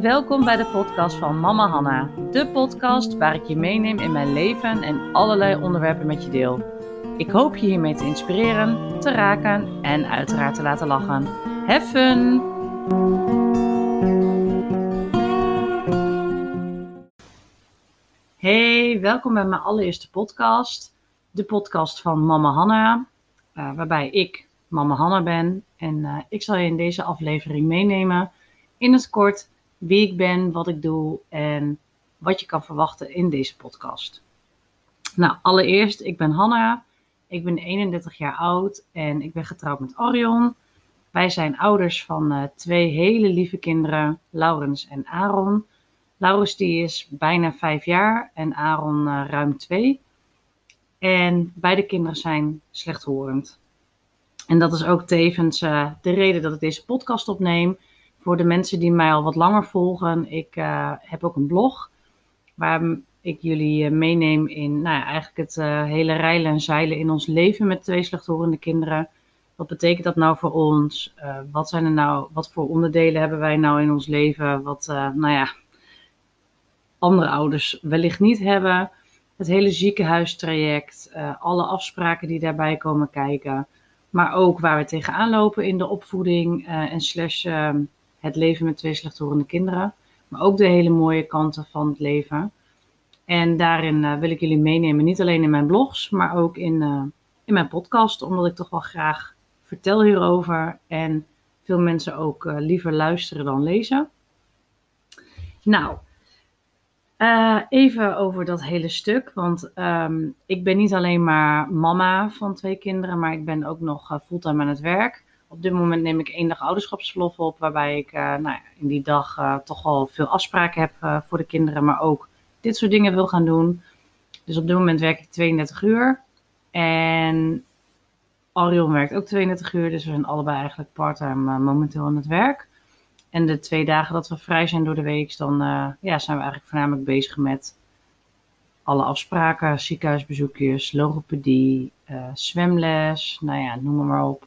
Welkom bij de podcast van Mama Hanna. De podcast waar ik je meeneem in mijn leven en allerlei onderwerpen met je deel. Ik hoop je hiermee te inspireren, te raken en uiteraard te laten lachen. Fun! Hey, welkom bij mijn allereerste podcast. De podcast van Mama Hanna, uh, waarbij ik Mama Hanna ben. En uh, ik zal je in deze aflevering meenemen in het kort wie ik ben, wat ik doe en wat je kan verwachten in deze podcast. Nou, allereerst, ik ben Hanna. Ik ben 31 jaar oud en ik ben getrouwd met Arion. Wij zijn ouders van uh, twee hele lieve kinderen, Laurens en Aaron. Laurens die is bijna vijf jaar en Aaron uh, ruim twee. En beide kinderen zijn slechthorend. En dat is ook tevens uh, de reden dat ik deze podcast opneem. Voor de mensen die mij al wat langer volgen, ik uh, heb ook een blog waar ik jullie uh, meeneem in nou ja, eigenlijk het uh, hele rijlen en zeilen in ons leven met twee slechthorende kinderen. Wat betekent dat nou voor ons? wat zijn er nou, wat voor onderdelen hebben wij nou in ons leven? Wat, nou ja, andere ouders wellicht niet hebben. Het hele ziekenhuistraject, alle afspraken die daarbij komen kijken. Maar ook waar we tegenaan lopen in de opvoeding en slash ehm, het leven met twee slechthorende kinderen. Maar ook de hele mooie kanten van het leven. En daarin uh, wil ik jullie meenemen, niet alleen in mijn blogs, maar ook in, uh, in mijn podcast. Omdat ik toch wel graag vertel hierover. En veel mensen ook uh, liever luisteren dan lezen. Nou, even over dat hele stuk. Want um, ik ben niet alleen maar mama van twee kinderen, maar ik ben ook nog fulltime aan het werk. Op dit moment neem ik één dag ouderschapsverlof op, waarbij ik uh, nou ja, in die dag uh, toch al veel afspraken heb uh, voor de kinderen, maar ook dit soort dingen wil gaan doen. Dus op dit moment werk ik 32 uur. En Arion werkt ook 32 uur, dus we zijn allebei eigenlijk parttime momenteel aan het werk. En de twee dagen dat we vrij zijn door de week, dan ja, zijn we eigenlijk voornamelijk bezig met alle afspraken, ziekenhuisbezoekjes, logopedie, zwemles, nou ja, noem maar op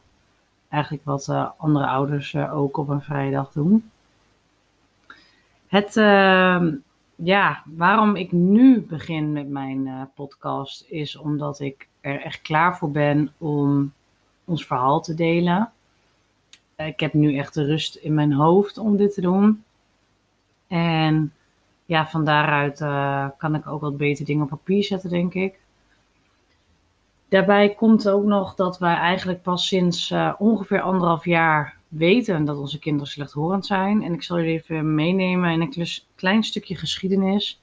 eigenlijk wat uh, andere ouders uh, ook op een vrije dag doen. Het, uh, ja, waarom ik nu begin met mijn eh, podcast is omdat ik er echt klaar voor ben om ons verhaal te delen. Ik heb nu echt de rust in mijn hoofd om dit te doen. En ja, van daaruit kan ik ook wat beter dingen op papier zetten, denk ik. Daarbij komt ook nog dat wij eigenlijk pas sinds uh, ongeveer anderhalf jaar weten dat onze kinderen slechthorend zijn. En ik zal jullie even meenemen in een klein stukje geschiedenis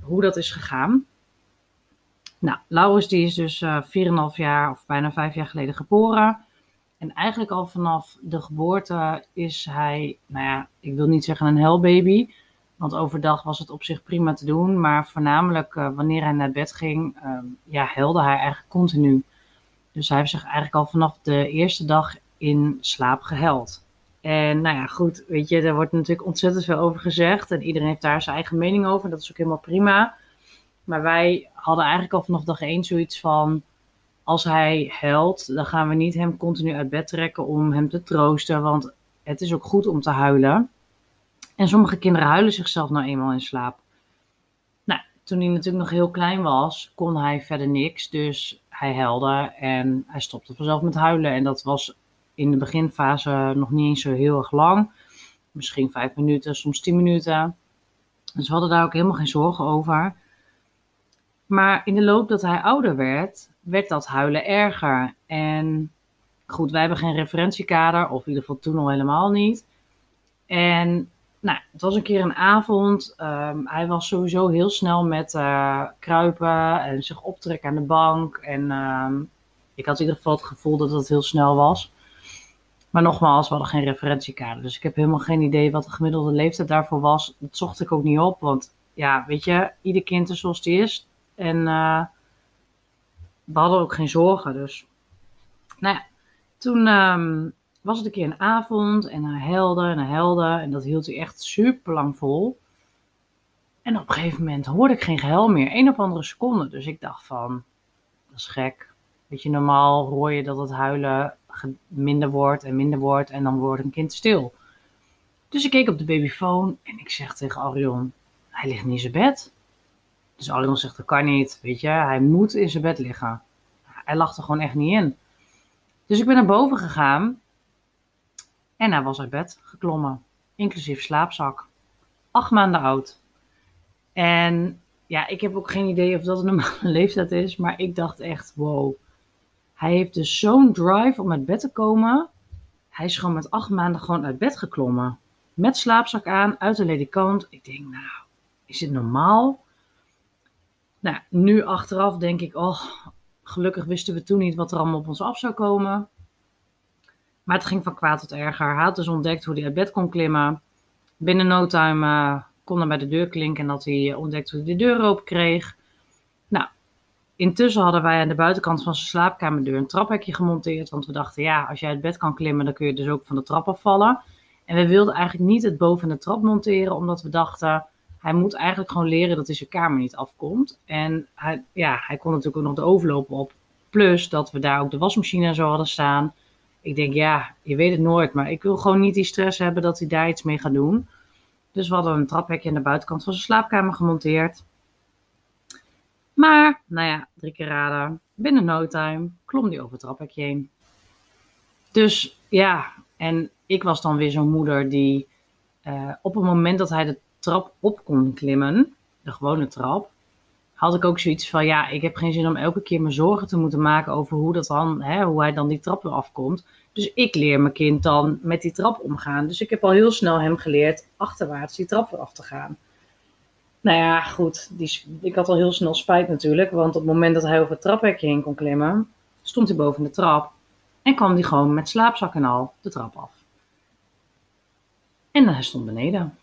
hoe dat is gegaan. Nou, Laurens die is dus uh, eh, 4,5 jaar of bijna 5 jaar geleden geboren. En eigenlijk al vanaf de geboorte is hij, nou ja, ik wil niet zeggen een helbaby. Want overdag was het op zich prima te doen, maar voornamelijk uh, wanneer hij naar bed ging, uh, ja, helde hij eigenlijk continu. Dus hij heeft zich eigenlijk al vanaf de eerste dag in slaap geheld. En nou ja, goed, weet je, er wordt natuurlijk ontzettend veel over gezegd en iedereen heeft daar zijn eigen mening over. Dat is ook helemaal prima. Maar wij hadden eigenlijk al vanaf dag één zoiets van, als hij huilt, dan gaan we niet hem continu uit bed trekken om hem te troosten, want het is ook goed om te huilen. En sommige kinderen huilen zichzelf nou eenmaal in slaap. Nou, toen hij natuurlijk nog heel klein was, kon hij verder niks. Dus hij huilde en hij stopte vanzelf met huilen. En dat was in de beginfase nog niet eens zo heel erg lang. Misschien vijf minuten, soms tien minuten. Dus we hadden daar ook helemaal geen zorgen over. Maar in de loop dat hij ouder werd, werd dat huilen erger. En goed, wij hebben geen referentiekader, of in ieder geval toen al helemaal niet. En nou, het was een keer een avond. Um, hij was sowieso heel snel met uh, kruipen en zich optrekken aan de bank. En um, ik had in ieder geval het gevoel dat het heel snel was. Maar nogmaals, we hadden geen referentiekader. Dus ik heb helemaal geen idee wat de gemiddelde leeftijd daarvoor was. Dat zocht ik ook niet op. Want ja, weet je, ieder kind is zoals die is. En uh, we hadden ook geen zorgen. Dus nou ja, toen um, was het een keer een avond en hij helde en hij helde. En dat hield hij echt super lang vol. En op een gegeven moment hoorde ik geen gehuil meer. Een of andere seconde. Dus ik dacht van, dat is gek. Weet je, normaal hoor je dat het huilen minder wordt en minder wordt. En dan wordt een kind stil. Dus ik keek op de babyfoon en ik zeg tegen Arion, hij ligt niet in zijn bed. Dus Arion zegt, dat kan niet, weet je, hij moet in zijn bed liggen. Hij lag er gewoon echt niet in. Dus ik ben naar boven gegaan en hij was uit bed geklommen, inclusief slaapzak. Acht maanden oud. En ja, ik heb ook geen idee of dat een normale leeftijd is, maar ik dacht echt, wow. Hij heeft dus zo'n drive om uit bed te komen. Hij is gewoon met acht maanden gewoon uit bed geklommen. Met slaapzak aan, uit de ledikant. Ik denk, nou, is dit normaal? Nou, nu achteraf denk ik, oh, gelukkig wisten we toen niet wat er allemaal op ons af zou komen. Maar het ging van kwaad tot erger. Hij had dus ontdekt hoe hij uit bed kon klimmen. Binnen no time uh, kon hij bij de deur klinken en dat hij ontdekte hoe hij de deur open kreeg. Nou, intussen hadden wij aan de buitenkant van zijn slaapkamerdeur een traphekje gemonteerd. Want we dachten, ja, als jij uit bed kan klimmen, dan kun je dus ook van de trap afvallen. En we wilden eigenlijk niet het boven de trap monteren, omdat we dachten, hij moet eigenlijk gewoon leren dat hij zijn kamer niet afkomt. En hij, ja, hij kon natuurlijk ook nog de overloop op. Plus dat we daar ook de wasmachine en zo hadden staan. Ik denk, ja, je weet het nooit, maar ik wil gewoon niet die stress hebben dat hij daar iets mee gaat doen. Dus we hadden een traphekje aan de buitenkant van zijn slaapkamer gemonteerd. Maar, nou ja, drie keer raden. Binnen no time klom hij over het traphekje heen. Dus ja, en ik was dan weer zo'n moeder die uh, op het moment dat hij de trap op kon klimmen, de gewone trap, had ik ook zoiets van, ja, ik heb geen zin om elke keer me zorgen te moeten maken over hoe, dat dan, hè, hoe hij dan die trap weer afkomt. Dus ik leer mijn kind dan met die trap omgaan. Dus ik heb al heel snel hem geleerd achterwaarts die trap weer af te gaan. Nou ja, goed. Die, ik had al heel snel spijt natuurlijk. Want op het moment dat hij over het traphekje heen kon klimmen, stond hij boven de trap. En kwam hij gewoon met slaapzak en al de trap af. En hij stond beneden.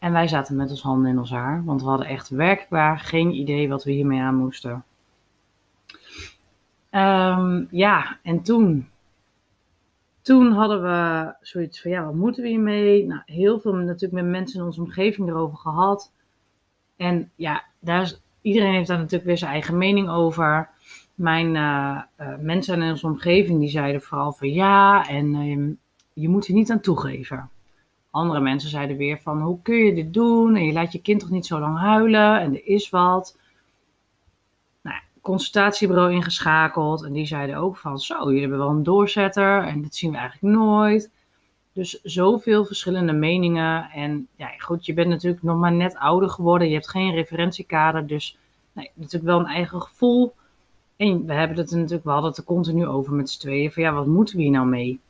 En wij zaten met ons handen in ons haar, want we hadden echt werkbaar geen idee wat we hiermee aan moesten. Um, ja, en toen, toen hadden we zoiets van, ja, wat moeten we hiermee? Nou, heel veel natuurlijk met mensen in onze omgeving erover gehad. En ja, daar iedereen heeft daar natuurlijk weer zijn eigen mening over. Mijn uh, uh, mensen in onze omgeving die zeiden vooral van ja, en uh, je moet er niet aan toegeven. Andere mensen zeiden weer van hoe kun je dit doen en je laat je kind toch niet zo lang huilen en er is wat. Nou, consultatiebureau ingeschakeld en die zeiden ook van zo, jullie hebben wel een doorzetter en dat zien we eigenlijk nooit. Dus zoveel verschillende meningen en ja goed, je bent natuurlijk nog maar net ouder geworden, je hebt geen referentiekader, dus nee, natuurlijk wel een eigen gevoel. En we hebben het natuurlijk, we hadden het er continu over met z'n tweeën van ja, wat moeten we hier nou mee?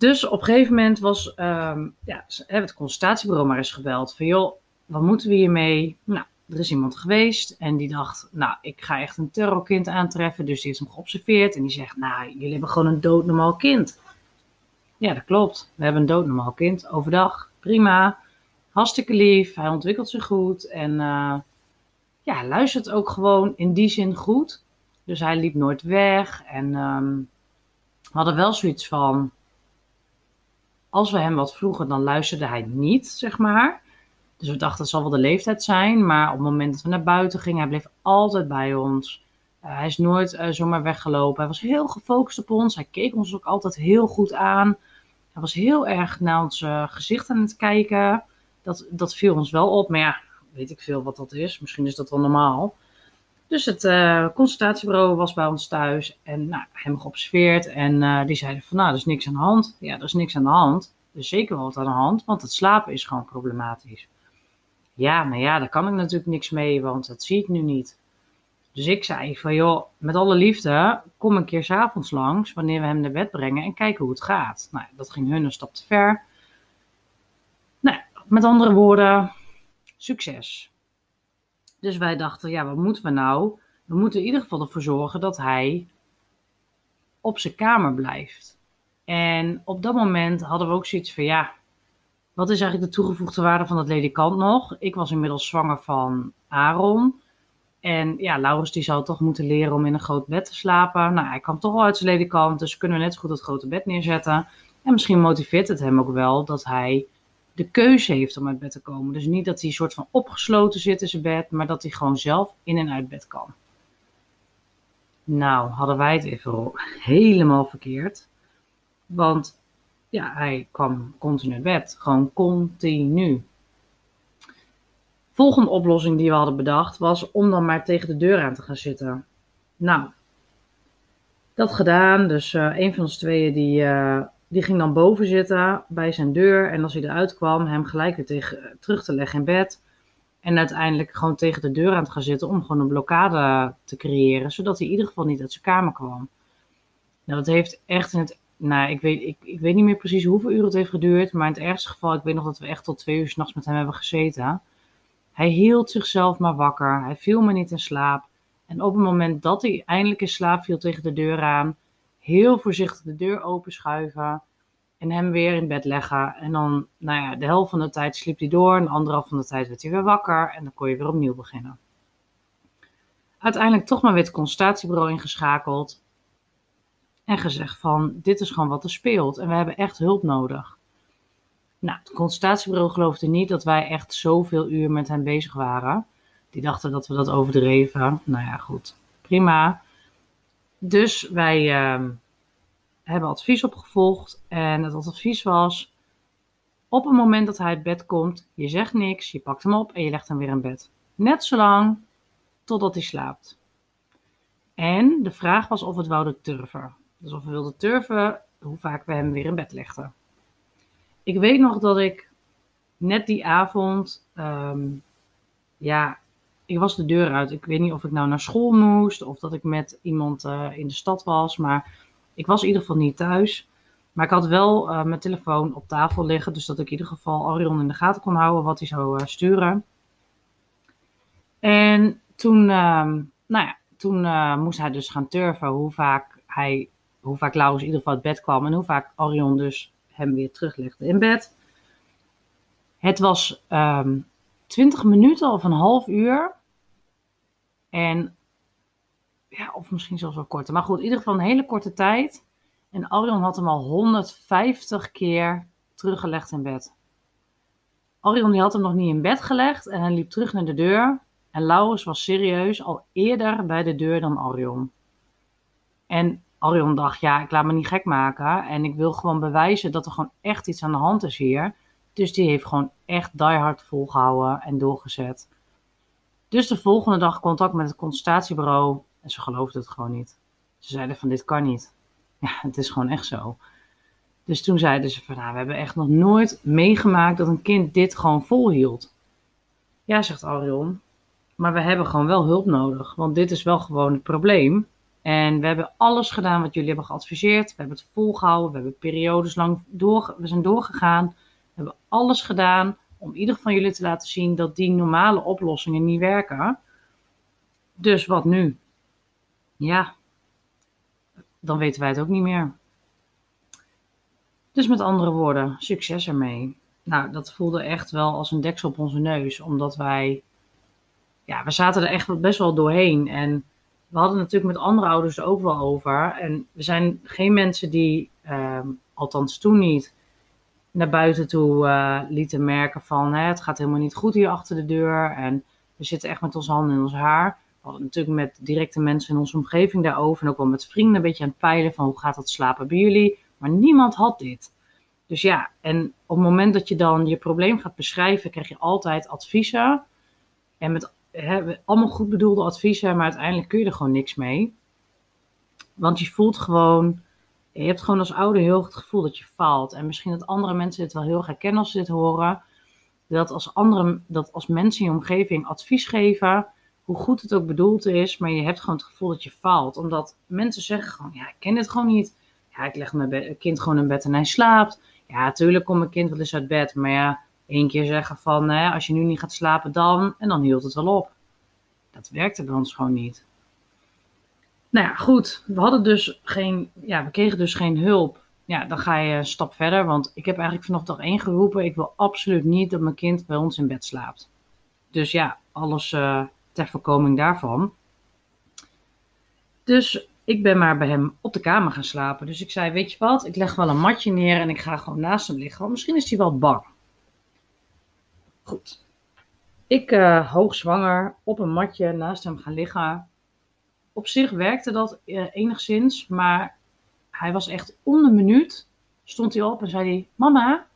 Dus op een gegeven moment was um, ja, het consultatiebureau maar eens gebeld. Van joh, wat moeten we hiermee? Nou, er is iemand geweest en die dacht, nou, ik ga echt een terrorkind aantreffen. Dus die heeft hem geobserveerd en die zegt, nou, jullie hebben gewoon een doodnormaal kind. Ja, dat klopt. We hebben een doodnormaal kind. Overdag, prima. Hartstikke lief. Hij ontwikkelt zich goed. En uh, ja, luistert ook gewoon in die zin goed. Dus hij liep nooit weg. En um, we hadden wel zoiets van, als we hem wat vroegen, dan luisterde hij niet, zeg maar. Dus we dachten, het zal wel de leeftijd zijn. Maar op het moment dat we naar buiten gingen, hij bleef altijd bij ons. Uh, hij is nooit uh, zomaar weggelopen. Hij was heel gefocust op ons. Hij keek ons ook altijd heel goed aan. Hij was heel erg naar ons uh, gezicht aan het kijken. Dat, dat viel ons wel op. Maar ja, weet ik veel wat dat is. Misschien is dat wel normaal. Dus het uh, consultatiebureau was bij ons thuis en nou, hem geobserveerd. En uh, die zeiden van, nou, er is niks aan de hand. Ja, er is niks aan de hand. Er is zeker wel wat aan de hand, want het slapen is gewoon problematisch. Ja, maar ja, daar kan ik natuurlijk niks mee, want dat zie ik nu niet. Dus ik zei van, joh, met alle liefde, kom een keer s'avonds langs, wanneer we hem naar bed brengen en kijken hoe het gaat. Nou, dat ging hun een stap te ver. Nou, met andere woorden, succes. Dus wij dachten, ja, wat moeten we nou? We moeten in ieder geval ervoor zorgen dat hij op zijn kamer blijft. En op dat moment hadden we ook zoiets van, ja, wat is eigenlijk de toegevoegde waarde van dat ledikant nog? Ik was inmiddels zwanger van Aaron. En ja, Laurens die zou toch moeten leren om in een groot bed te slapen. Nou, hij kwam toch wel uit zijn ledikant, dus kunnen we net zo goed dat grote bed neerzetten. En misschien motiveert het hem ook wel dat hij de keuze heeft om uit bed te komen. Dus niet dat hij soort van opgesloten zit in zijn bed, maar dat hij gewoon zelf in en uit bed kan. Nou, hadden wij het even helemaal verkeerd. Want ja, hij kwam continu uit bed. Gewoon continu. Volgende oplossing die we hadden bedacht was om dan maar tegen de deur aan te gaan zitten. Nou, dat gedaan. Dus uh, een van ons tweeën die, uh, die ging dan boven zitten bij zijn deur. En als hij eruit kwam, hem gelijk weer tegen, terug te leggen in bed. En uiteindelijk gewoon tegen de deur aan te gaan zitten om gewoon een blokkade te creëren. Zodat hij in ieder geval niet uit zijn kamer kwam. Nou, dat heeft echt in het. Nou, ik weet, ik, ik weet niet meer precies hoeveel uur het heeft geduurd. Maar in het ergste geval, ik weet nog dat we echt tot twee uur s'nachts met hem hebben gezeten. Hij hield zichzelf maar wakker. Hij viel maar niet in slaap. En op het moment dat hij eindelijk in slaap viel tegen de deur aan, heel voorzichtig de deur openschuiven en hem weer in bed leggen. En dan, nou ja, de helft van de tijd sliep hij door en de andere helft van de tijd werd hij weer wakker en dan kon je weer opnieuw beginnen. Uiteindelijk toch maar weer het consultatiebureau ingeschakeld en gezegd van, dit is gewoon wat er speelt en we hebben echt hulp nodig. Nou, het consultatiebureau geloofde niet dat wij echt zoveel uur met hem bezig waren. Die dachten dat we dat overdreven. Nou ja, goed. Prima. Dus wij uh, hebben advies opgevolgd. En het advies was: op het moment dat hij uit bed komt, je zegt niks, je pakt hem op en je legt hem weer in bed. Net zolang totdat hij slaapt. En de vraag was of we het wouden turven. Dus of we wilden turven, hoe vaak we hem weer in bed legden. Ik weet nog dat ik net die avond, um, ja, ik was de deur uit. Ik weet niet of ik nou naar school moest of dat ik met iemand uh, in de stad was. Maar ik was in ieder geval niet thuis. Maar ik had wel uh, mijn telefoon op tafel liggen. Dus dat ik in ieder geval Arion in de gaten kon houden wat hij zou uh, sturen. En toen, nou ja, toen moest hij dus gaan turven hoe vaak hij, hoe vaak Laurens in ieder geval uit bed kwam. En hoe vaak Arion dus hem weer teruglegde in bed. Het was um, ehm, 20 minuten of een half uur. En ja, of misschien zelfs wel korter. Maar goed, in ieder geval een hele korte tijd. En Arion had hem al 150 keer teruggelegd in bed. Arion die had hem nog niet in bed gelegd en hij liep terug naar de deur. En Laurens was serieus al eerder bij de deur dan Arion. En Arion dacht, ja, ik laat me niet gek maken. En ik wil gewoon bewijzen dat er gewoon echt iets aan de hand is hier. Dus die heeft gewoon echt diehard volgehouden en doorgezet. Dus de volgende dag contact met het consultatiebureau. En ze geloofden het gewoon niet. Ze zeiden van dit kan niet. Ja, het is gewoon echt zo. Dus toen zeiden ze van nou, we hebben echt nog nooit meegemaakt dat een kind dit gewoon volhield. Ja, zegt Arion. Maar we hebben gewoon wel hulp nodig. Want dit is wel gewoon het probleem. En we hebben alles gedaan wat jullie hebben geadviseerd. We hebben het volgehouden. We hebben periodes lang door, we zijn doorgegaan. We hebben alles gedaan om ieder van jullie te laten zien dat die normale oplossingen niet werken. Dus wat nu? Ja, dan weten wij het ook niet meer. Dus met andere woorden, succes ermee. Nou, dat voelde echt wel als een deksel op onze neus, omdat wij, ja, we zaten er echt best wel doorheen. En we hadden natuurlijk met andere ouders er ook wel over. En we zijn geen mensen die, uh, althans toen niet, naar buiten toe uh, lieten merken van hè, het gaat helemaal niet goed hier achter de deur. En we zitten echt met onze handen in ons haar. We hadden natuurlijk met directe mensen in onze omgeving daarover. En ook wel met vrienden een beetje aan het peilen van hoe gaat dat slapen bij jullie. Maar niemand had dit. Dus ja, en op het moment dat je dan je probleem gaat beschrijven, krijg je altijd adviezen. En met hè, allemaal goed bedoelde adviezen, maar uiteindelijk kun je er gewoon niks mee. Want je voelt gewoon je hebt gewoon als ouder heel het gevoel dat je faalt. En misschien dat andere mensen dit wel heel erg herkennen als ze dit horen. Dat als, andere, dat als mensen in je omgeving advies geven, hoe goed het ook bedoeld is, maar je hebt gewoon het gevoel dat je faalt. Omdat mensen zeggen gewoon, ja, ik ken dit gewoon niet. Ja, ik leg mijn kind gewoon in bed en hij slaapt. Ja, natuurlijk komt mijn kind wel eens uit bed. Maar ja, één keer zeggen van, hè, als je nu niet gaat slapen dan, en dan hield het wel op. Dat werkte bij ons gewoon niet. Nou ja, goed. We hadden dus geen, ja, we kregen dus geen hulp. Ja, dan ga je een stap verder. Want ik heb eigenlijk vanaf dag één geroepen: ik wil absoluut niet dat mijn kind bij ons in bed slaapt. Dus ja, alles uh, ter voorkoming daarvan. Dus ik ben maar bij hem op de kamer gaan slapen. Dus ik zei: Weet je wat, ik leg wel een matje neer en ik ga gewoon naast hem liggen. Want misschien is hij wel bang. Goed. Ik, uh, hoogzwanger, op een matje naast hem gaan liggen op zich werkte dat uh, enigszins, maar hij was echt om de minuut stond hij op en zei hij, mama?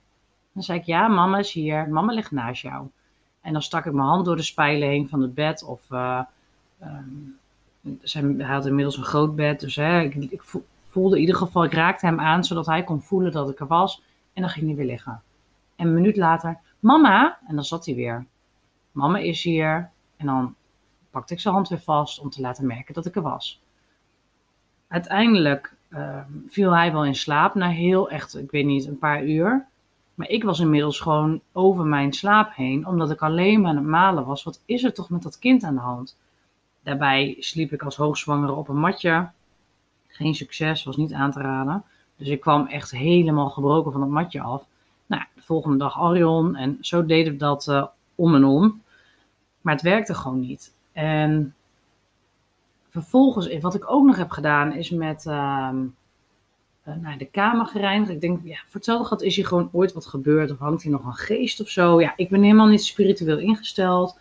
Dan zei ik, ja, mama is hier. Mama ligt naast jou. En dan stak ik mijn hand door de spijlen heen van het bed. Of uh, hij had inmiddels een groot bed. Dus hè, ik, ik, voelde in ieder geval, ik raakte hem aan zodat hij kon voelen dat ik er was. En dan ging hij weer liggen. En een minuut later, mama, en dan zat hij weer. Mama is hier. En dan pakte ik zijn hand weer vast om te laten merken dat ik er was. Uiteindelijk uh, viel hij wel in slaap na heel echt, ik weet niet, een paar uur. Maar ik was inmiddels gewoon over mijn slaap heen, omdat ik alleen maar aan het malen was. Wat is er toch met dat kind aan de hand? Daarbij sliep ik als hoogzwangere op een matje. Geen succes, was niet aan te raden. Dus ik kwam echt helemaal gebroken van het matje af. Nou, de volgende dag Arion en zo deden we dat uh, om en om. Maar het werkte gewoon niet. En vervolgens, wat ik ook nog heb gedaan, is met uh, uh, de kamer gereinigd. Ik denk, ja, vertel hetzelfde is hier gewoon ooit wat gebeurd of hangt hier nog een geest of zo. Ja, ik ben helemaal niet spiritueel ingesteld.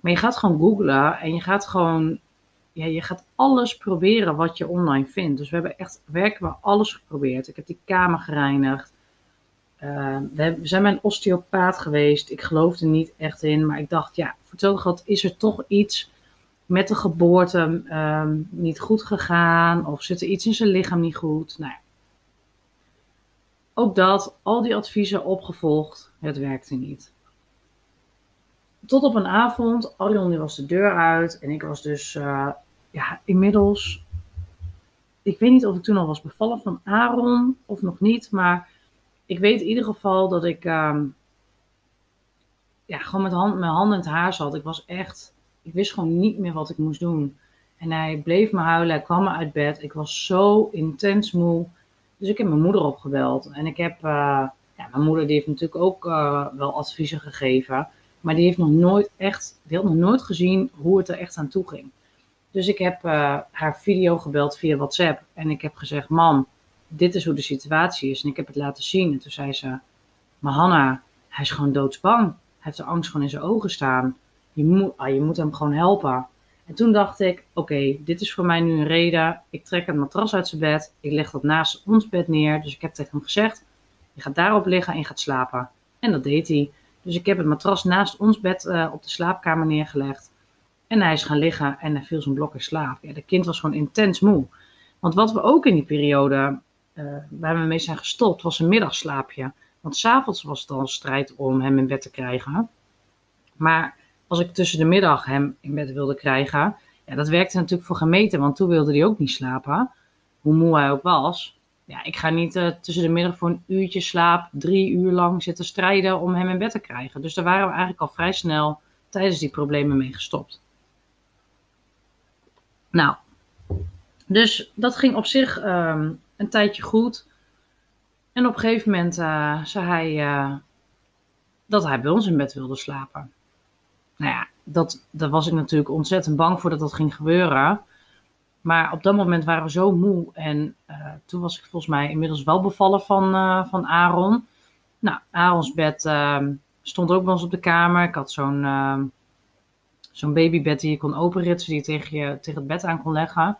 Maar je gaat gewoon googlen en je gaat gewoon, ja, je gaat alles proberen wat je online vindt. Dus we hebben echt werken we alles geprobeerd. Ik heb die kamer gereinigd. Uh, we, zijn bij een osteopaat geweest. Ik geloofde niet echt in, maar ik dacht, ja, voor is er toch iets met de geboorte um, niet goed gegaan? Of zit er iets in zijn lichaam niet goed? Nou, ook dat, al die adviezen opgevolgd, het werkte niet. Tot op een avond, Arion die was de deur uit en ik was dus uh, ja, inmiddels, ik weet niet of ik toen al was bevallen van Aaron of nog niet, maar ik weet in ieder geval dat ik um, ja, gewoon met hand, mijn handen in het haar zat. Ik was echt, ik wist gewoon niet meer wat ik moest doen. En hij bleef me huilen, hij kwam me uit bed. Ik was zo intens moe. Dus ik heb mijn moeder opgebeld. En ik heb, uh, ja, mijn moeder die heeft natuurlijk ook uh, wel adviezen gegeven. Maar die heeft nog nooit echt, die had nog nooit gezien hoe het er echt aan toe ging. Dus ik heb uh, haar video gebeld via WhatsApp. En ik heb gezegd, mam, dit is hoe de situatie is. En ik heb het laten zien. En toen zei ze, maar Hanna, hij is gewoon doodsbang. Hij heeft de angst gewoon in zijn ogen staan. Je moet, ah, je moet hem gewoon helpen. En toen dacht ik, oké, dit is voor mij nu een reden. Ik trek het matras uit zijn bed. Ik leg dat naast ons bed neer. Dus ik heb tegen hem gezegd, je gaat daarop liggen en je gaat slapen. En dat deed hij. Dus ik heb het matras naast ons bed uh, op de slaapkamer neergelegd. En hij is gaan liggen en hij viel zijn blok in slaap. Ja, de kind was gewoon intens moe. Want wat we ook in die periode uh, waar we mee zijn gestopt, was een middagslaapje. Want s'avonds was het al een strijd om hem in bed te krijgen. Maar als ik tussen de middag hem in bed wilde krijgen, ja, dat werkte natuurlijk voor gemeten, want toen wilde hij ook niet slapen. Hoe moe hij ook was. Ja, ik ga niet uh, tussen de middag voor een uurtje slaap drie uur lang zitten strijden om hem in bed te krijgen. Dus daar waren we eigenlijk al vrij snel tijdens die problemen mee gestopt. Nou, dus dat ging op zich um, een tijdje goed. En op een gegeven moment uh, zei hij uh, dat hij bij ons in bed wilde slapen. Nou ja, dat, daar was ik natuurlijk ontzettend bang voor dat dat ging gebeuren. Maar op dat moment waren we zo moe. En uh, toen was ik volgens mij inmiddels wel bevallen van, van Aaron. Nou, Aarons bed ehm, stond ook bij ons op de kamer. Ik had zo'n ehm, zo'n babybed die je kon openritsen, die tegen, je tegen het bed aan kon leggen.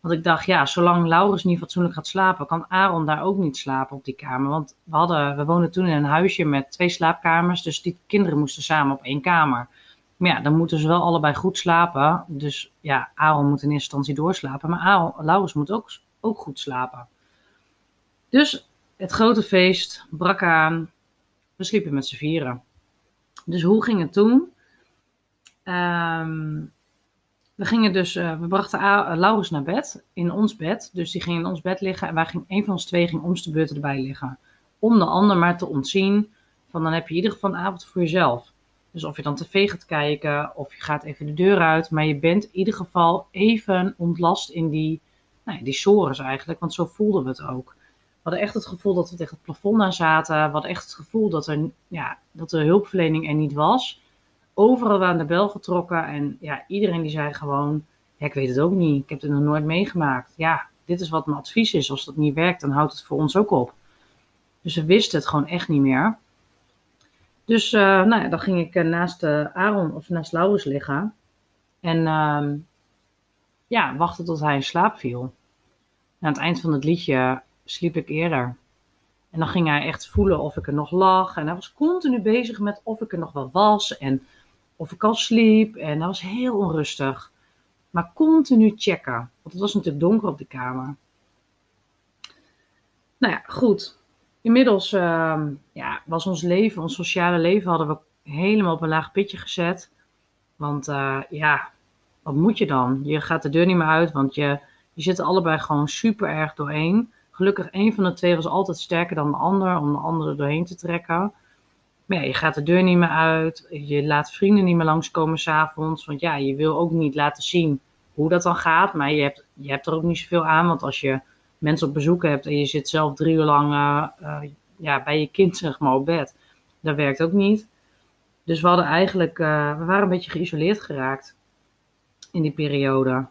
Want ik dacht, ja, zolang Laurens niet fatsoenlijk gaat slapen, kan Aaron daar ook niet slapen op die kamer. Want we, hadden, we woonden toen in een huisje met twee slaapkamers, dus die kinderen moesten samen op één kamer. Maar ja, dan moeten ze wel allebei goed slapen. Dus ja, Aaron moet in eerste instantie doorslapen, maar Aaron, Laurens moet ook, ook goed slapen. Dus het grote feest brak aan. We sliepen met z'n vieren. Dus hoe ging het toen? Um, we gingen dus, uh, we brachten A uh, Laurens naar bed, in ons bed. Dus die ging in ons bed liggen en wij gingen, een van ons twee ging ons de beurt erbij liggen. Om de ander maar te ontzien, van dan heb je in ieder geval een avond voor jezelf. Dus of je dan tv gaat kijken, of je gaat even de deur uit. Maar je bent in ieder geval even ontlast in die, nou ja, die sores eigenlijk, want zo voelden we het ook. We hadden echt het gevoel dat we tegen het plafond aan zaten. We hadden echt het gevoel dat, er, ja, dat de hulpverlening er niet was overal aan de bel getrokken. En ja, iedereen die zei gewoon, ja, ik weet het ook niet. Ik heb het nog nooit meegemaakt. Ja, dit is wat mijn advies is. Als dat niet werkt, dan houdt het voor ons ook op. Dus we wisten het gewoon echt niet meer. Dus uh, nou ja, dan ging ik uh, naast uh, Aaron of naast Laurens liggen. En uh, ja, wachten tot hij in slaap viel. aan het eind van het liedje sliep ik eerder. En dan ging hij echt voelen of ik er nog lag. En hij was continu bezig met of ik er nog wel was en of ik al sliep. En hij was heel onrustig. Maar continu checken, want het was natuurlijk donker op de kamer. Nou ja, goed. Inmiddels ehm, ja, was ons leven, ons sociale leven, hadden we helemaal op een laag pitje gezet. Want uh, ja, wat moet je dan? Je gaat de deur niet meer uit, want je, je zit allebei gewoon super erg doorheen. Gelukkig, een van de twee was altijd sterker dan de ander om de andere doorheen te trekken. Maar ja, je gaat de deur niet meer uit. Je laat vrienden niet meer langskomen s'avonds. Want ja, je wil ook niet laten zien hoe dat dan gaat. Maar je hebt, je hebt er ook niet zoveel aan. Want als je mensen op bezoek hebt en je zit zelf drie uur lang uh, ja, bij je kind zeg maar, op bed. Dat werkt ook niet. Dus we hadden eigenlijk, uh, we waren een beetje geïsoleerd geraakt in die periode.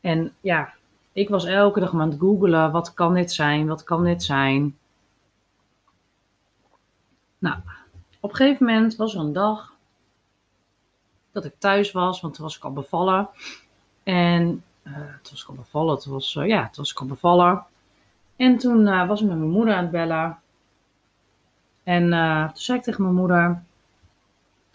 En ja, ik was elke dag aan het googelen, wat kan dit zijn, wat kan dit zijn. Nou, op een gegeven moment was er een dag dat ik thuis was, want toen was ik al bevallen. En uh, toen was ik al bevallen, toen was, uh, ja, toen was ik al bevallen. En toen uh, was ik met mijn moeder aan het bellen. En toen zei ik tegen mijn moeder,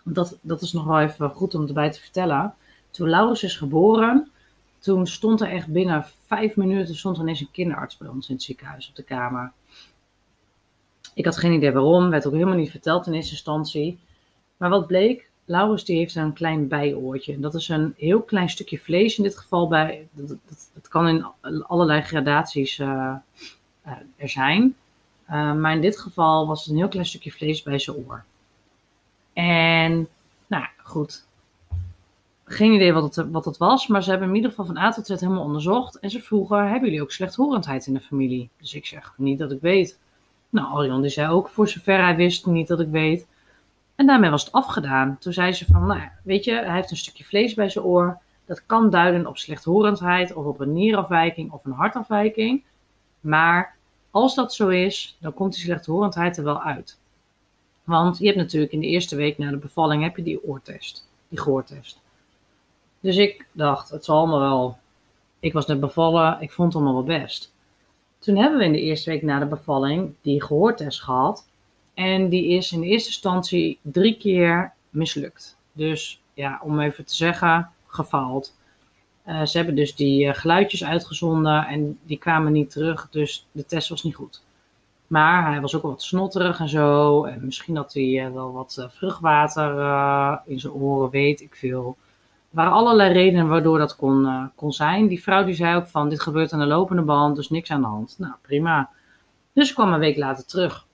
dat, dat is nog wel even goed om erbij te vertellen. Toen Laurens is geboren, toen stond er echt binnen vijf minuten stond er ineens een kinderarts bij ons in het ziekenhuis op de kamer. Ik had geen idee waarom, werd ook helemaal niet verteld in eerste instantie. Maar wat bleek, Laurens die heeft een klein bijoortje. Dat is een heel klein stukje vlees in dit geval. Bij, dat, kan in allerlei gradaties uh, uh, er zijn. Uh, maar in dit geval was het een heel klein stukje vlees bij zijn oor. En nou goed, geen idee wat het, wat het was, maar ze hebben in ieder geval van A tot Z helemaal onderzocht. En ze vroegen, hebben jullie ook slechthorendheid in de familie? Dus ik zeg, niet dat ik weet. Nou, Orion die zei ook, voor zover hij wist, niet dat ik weet. En daarmee was het afgedaan. Toen zei ze van, nou weet je, hij heeft een stukje vlees bij zijn oor. Dat kan duiden op slechthorendheid of op een nierafwijking of een hartafwijking. Maar als dat zo is, dan komt die slechthorendheid er wel uit. Want je hebt natuurlijk in de eerste week na de bevalling heb je die oortest, die gehoortest. Dus ik dacht, het zal allemaal wel. Ik was net bevallen, ik vond het allemaal wel best. Toen hebben we in de eerste week na de bevalling die gehoortest gehad. En die is in eerste instantie drie keer mislukt. Dus ja, om even te zeggen, gefaald. Uh, ze hebben dus die uh, geluidjes uitgezonden en die kwamen niet terug, dus de test was niet goed. Maar hij was ook wat snotterig en zo. En misschien had hij uh, wel wat vruchtwater in zijn oren, weet ik veel. Waren allerlei redenen waardoor dat kon, uh, kon zijn. Die vrouw die zei ook van, dit gebeurt aan de lopende band, dus niks aan de hand. Nou, prima. Dus kwam een week later terug.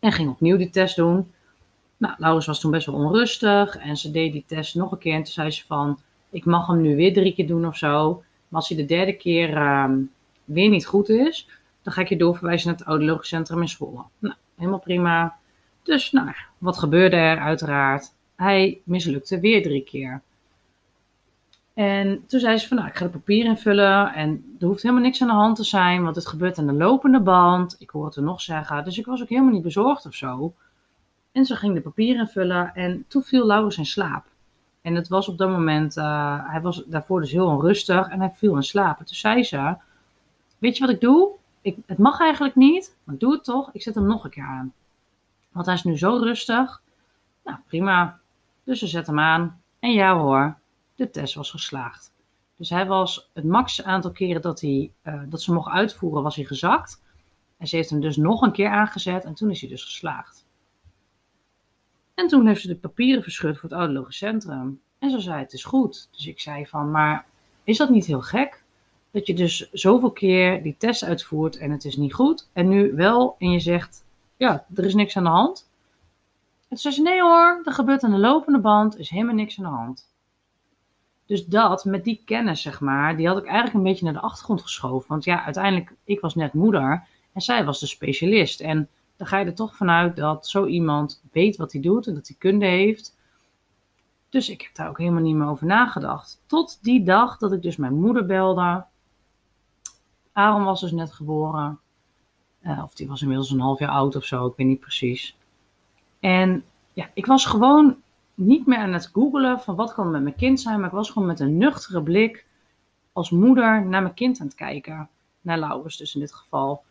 En ging opnieuw die test doen. Nou, Laurens was toen best wel onrustig. En ze deed die test nog een keer. En toen zei ze van, ik mag hem nu weer drie keer doen of zo. Maar als hij de derde keer uh, weer niet goed is, dan ga ik je doorverwijzen naar het audiologisch centrum in Zwolle. Nou, helemaal prima. Dus, nou, wat gebeurde er uiteraard? Hij mislukte weer drie keer. En toen zei ze van, nou, ik ga de papier invullen en er hoeft helemaal niks aan de hand te zijn, want het gebeurt aan de lopende band. Ik hoor het er nog zeggen, dus ik was ook helemaal niet bezorgd of zo. En ze ging de papier invullen en toen viel Laurens in slaap. En het was op dat moment, uh, hij was daarvoor dus heel onrustig en hij viel in slaap. toen zei ze, weet je wat ik doe? Ik, het mag eigenlijk niet, maar doe het toch. Ik zet hem nog een keer aan. Want hij is nu zo rustig. Nou, prima. Dus ze zet hem aan. En ja hoor, de test was geslaagd. Dus hij was het max aantal keren dat, hij, uh, dat ze mocht uitvoeren, was hij gezakt. En ze heeft hem dus nog een keer aangezet en toen is hij dus geslaagd. En toen heeft ze de papieren verscheurd voor het audiologisch centrum. En ze zei, het is goed. Dus ik zei van, maar is dat niet heel gek? Dat je dus zoveel keer die test uitvoert en het is niet goed. En nu wel en je zegt, ja, er is niks aan de hand. En toen zei ze, nee hoor, er gebeurt aan de lopende band, is helemaal niks aan de hand. Dus dat, met die kennis, zeg maar, die had ik eigenlijk een beetje naar de achtergrond geschoven. Want ja, uiteindelijk, ik was net moeder en zij was de specialist. En dan ga je er toch vanuit dat zo iemand weet wat hij doet en dat hij kunde heeft. Dus ik heb daar ook helemaal niet meer over nagedacht. Tot die dag dat ik dus mijn moeder belde. Aaron was dus net geboren. Uh, of die was inmiddels een half jaar oud of zo, ik weet niet precies. En ja, ik was gewoon niet meer aan het googelen van wat kan met mijn kind zijn, maar ik was gewoon met een nuchtere blik als moeder naar mijn kind aan het kijken. Naar Laurens dus in dit geval.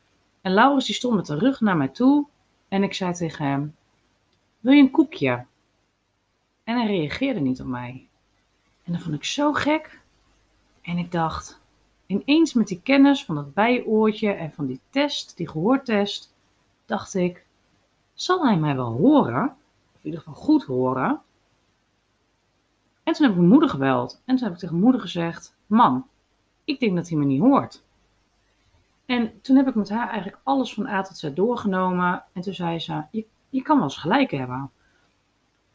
En Laurens die stond met de rug naar mij toe en ik zei tegen hem, wil je een koekje? En hij reageerde niet op mij. En dat vond ik zo gek. En ik dacht, ineens met die kennis van dat bijoortje en van die test, die gehoortest, dacht ik, zal hij mij wel horen? Of in ieder geval goed horen? En toen heb ik mijn moeder gebeld. En toen heb ik tegen mijn moeder gezegd, mam, ik denk dat hij me niet hoort. En toen heb ik met haar eigenlijk alles van A tot Z doorgenomen. En toen zei ze, je, kan wel eens gelijk hebben.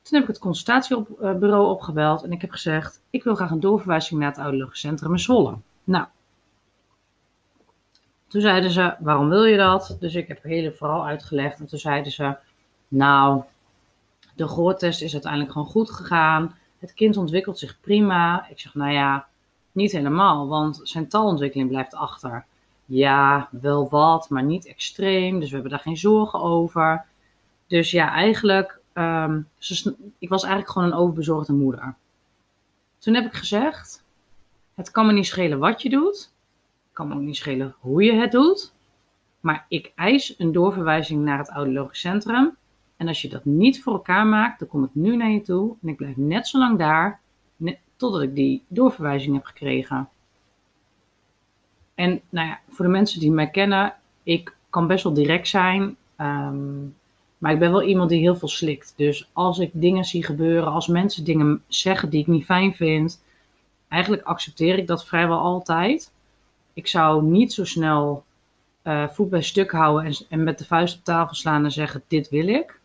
Toen heb ik het consultatiebureau opgebeld en ik heb gezegd, ik wil graag een doorverwijzing naar het ouderlijk centrum in Zwolle. Nou, toen zeiden ze, waarom wil je dat? Dus ik heb het hele verhaal uitgelegd en toen zeiden ze, nou, de gehoortest is uiteindelijk gewoon goed gegaan. Het kind ontwikkelt zich prima. Ik zeg, nou ja, niet helemaal, want zijn taalontwikkeling blijft achter. Ja, wel wat, maar niet extreem. Dus we hebben daar geen zorgen over. Dus ja, eigenlijk, um, ik was eigenlijk gewoon een overbezorgde moeder. Toen heb ik gezegd, het kan me niet schelen wat je doet. Het kan me ook niet schelen hoe je het doet. Maar ik eis een doorverwijzing naar het audiologisch centrum. En als je dat niet voor elkaar maakt, dan kom ik nu naar je toe. En ik blijf net zo lang daar, totdat ik die doorverwijzing heb gekregen. En nou ja, voor de mensen die mij kennen, ik kan best wel direct zijn. Ehm, maar ik ben wel iemand die heel veel slikt. Dus als ik dingen zie gebeuren, als mensen dingen zeggen die ik niet fijn vind, eigenlijk accepteer ik dat vrijwel altijd. Ik zou niet zo snel uh, voet bij stuk houden en, en, met de vuist op tafel slaan en zeggen: Dit wil ik.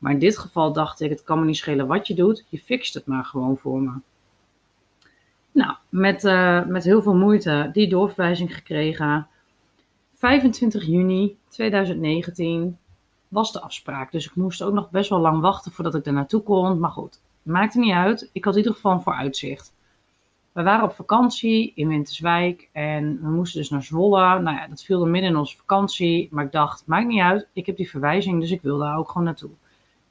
Maar in dit geval dacht ik: Het kan me niet schelen wat je doet, je fixt het maar gewoon voor me. Nou, met, uh, met heel veel moeite die doorverwijzing gekregen. 25 juni 2019 was de afspraak. Dus ik moest ook nog best wel lang wachten voordat ik er naartoe kon. Maar goed, maakte niet uit. Ik had in ieder geval een vooruitzicht. We waren op vakantie in Winterswijk en we moesten dus naar Zwolle. Nou ja, dat viel er midden in onze vakantie. Maar ik dacht, maakt niet uit. Ik heb die verwijzing, dus ik wil daar ook gewoon naartoe.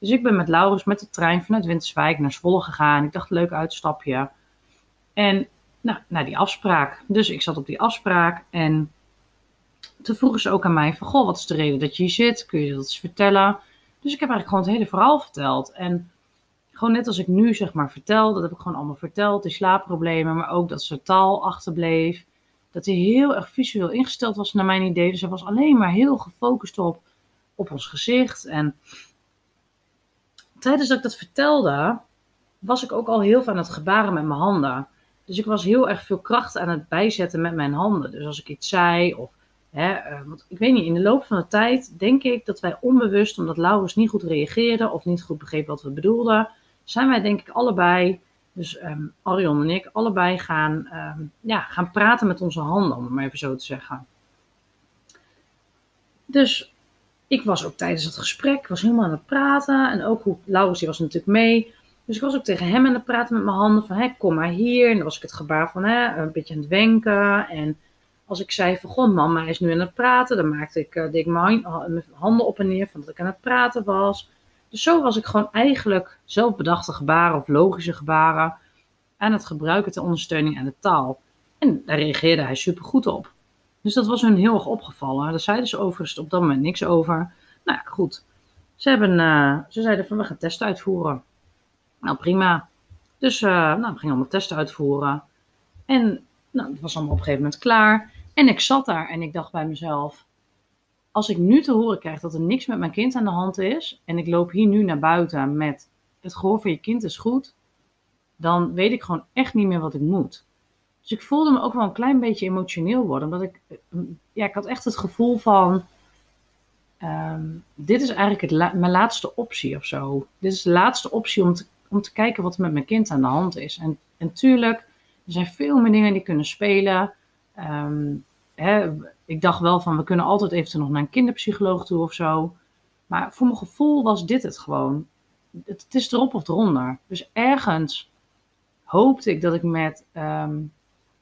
Dus ik ben met Laurens met de trein vanuit Winterswijk naar Zwolle gegaan. Ik dacht, leuk uitstapje. En nou, naar die afspraak. Dus ik zat op die afspraak en toen vroegen ze ook aan mij van, goh, wat is de reden dat je hier zit? Kun je dat eens vertellen? Dus ik heb eigenlijk gewoon het hele verhaal verteld. En gewoon net als ik nu zeg maar vertel, dat heb ik gewoon allemaal verteld. Die slaapproblemen, maar ook dat ze taal achterbleef. Dat hij heel erg visueel ingesteld was naar mijn idee. Dus hij was alleen maar heel gefocust op, op ons gezicht. En tijdens dat ik dat vertelde, was ik ook al heel veel aan het gebaren met mijn handen. Dus ik was heel erg veel kracht aan het bijzetten met mijn handen. Dus als ik iets zei of Hè, uh, want ik weet niet, in de loop van de tijd denk ik dat wij onbewust, omdat Laurens niet goed reageerde of niet goed begreep wat we bedoelden, zijn wij denk ik allebei, dus um, Arion en ik, allebei gaan, um, ja, gaan praten met onze handen, om het maar even zo te zeggen. Dus ik was ook tijdens het gesprek, was helemaal aan het praten en ook hoe Laurens, die was natuurlijk mee. Dus ik was ook tegen hem aan het praten met mijn handen van, hé, kom maar hier. En dan was ik het gebaar van, hè, een beetje aan het wenken en als ik zei van, goh, mama is nu aan het praten, dan maakte ik, uh, mijn, handen op en neer van dat ik aan het praten was. Dus zo was ik gewoon eigenlijk zelfbedachte gebaren of logische gebaren aan het gebruiken ter ondersteuning aan de taal. En daar reageerde hij super goed op. Dus dat was hun heel erg opgevallen. Daar zeiden ze overigens op dat moment niks over. Nou ja, goed. Ze, hebben, uh, ze zeiden van we gaan testen uitvoeren. Nou prima. Dus uh, nou, we gingen allemaal testen uitvoeren. En nou, dat was allemaal op een gegeven moment klaar. En ik zat daar en ik dacht bij mezelf: als ik nu te horen krijg dat er niks met mijn kind aan de hand is en ik loop hier nu naar buiten met het gehoor van je kind is goed, dan weet ik gewoon echt niet meer wat ik moet. Dus ik voelde me ook wel een klein beetje emotioneel worden, omdat ik, ja, ik had echt het gevoel van, um, dit is eigenlijk mijn laatste optie of zo. Dit is de laatste optie om te, om te kijken wat er met mijn kind aan de hand is. En, en tuurlijk, er zijn veel meer dingen die kunnen spelen. Um, hè, ik dacht wel van, we kunnen altijd eventueel nog naar een kinderpsycholoog toe of zo. Maar voor mijn gevoel was dit het gewoon. Het, is erop of eronder. Dus ergens hoopte ik dat ik met, um,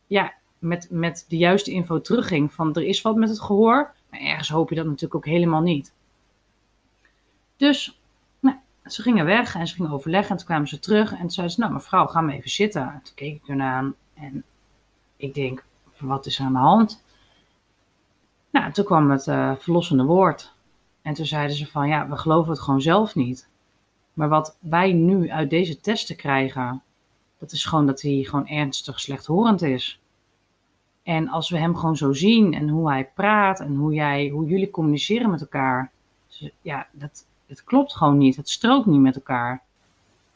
ja, met, met de juiste info terugging van er is wat met het gehoor. Maar ergens hoop je dat natuurlijk ook helemaal niet. Dus nou, ze gingen weg en ze gingen overleggen. En toen kwamen ze terug en toen zeiden ze, nou mevrouw, ga maar even zitten. En toen keek ik ernaar aan en ik denk, wat is er aan de hand? Nou, toen kwam het uh, verlossende woord. En toen zeiden ze van, ja, we geloven het gewoon zelf niet. Maar wat wij nu uit deze testen krijgen, dat is gewoon dat hij gewoon ernstig slechthorend is. En als we hem gewoon zo zien en hoe hij praat en hoe, jij, hoe jullie communiceren met elkaar, ja, dat, het klopt gewoon niet. Het strookt niet met elkaar.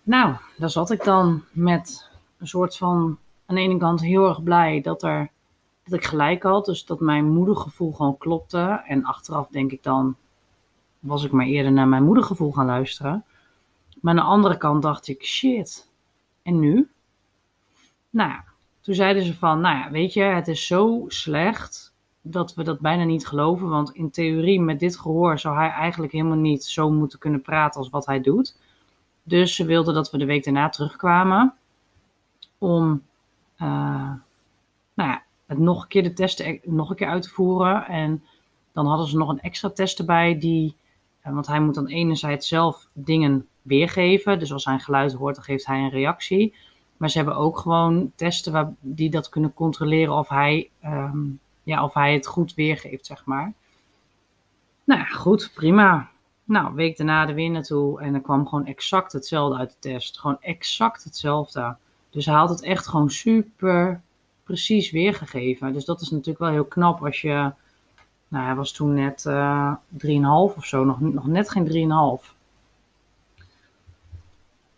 Nou, daar zat ik dan met een soort van, aan de ene kant heel erg blij dat, er, dat ik gelijk had. Dus dat mijn moedergevoel gewoon klopte. En achteraf denk ik dan, was ik maar eerder naar mijn moedergevoel gaan luisteren. Maar aan de andere kant dacht ik, shit, en nu? Nou toen zeiden ze van, nou ja, weet je, het is zo slecht dat we dat bijna niet geloven. Want in theorie, met dit gehoor, zou hij eigenlijk helemaal niet zo moeten kunnen praten als wat hij doet. Dus ze wilden dat we de week daarna terugkwamen om uh, nou ja, het nog een keer de testen nog een keer uit te voeren. En dan hadden ze nog een extra test erbij die, uh, want hij moet dan enerzijds zelf dingen weergeven. Dus als hij een geluid hoort, dan geeft hij een reactie. Maar ze hebben ook gewoon testen waar, die dat kunnen controleren of hij, um, ja, of hij het goed weergeeft, zeg maar. Nou ja, goed, prima. Nou, week daarna de weer naartoe en er kwam gewoon exact hetzelfde uit de test. Gewoon exact hetzelfde. Dus hij had het echt gewoon super precies weergegeven. Dus dat is natuurlijk wel heel knap als je. Nou, hij was toen net uh, eh, 3,5 of zo, nog, nog net geen 3,5.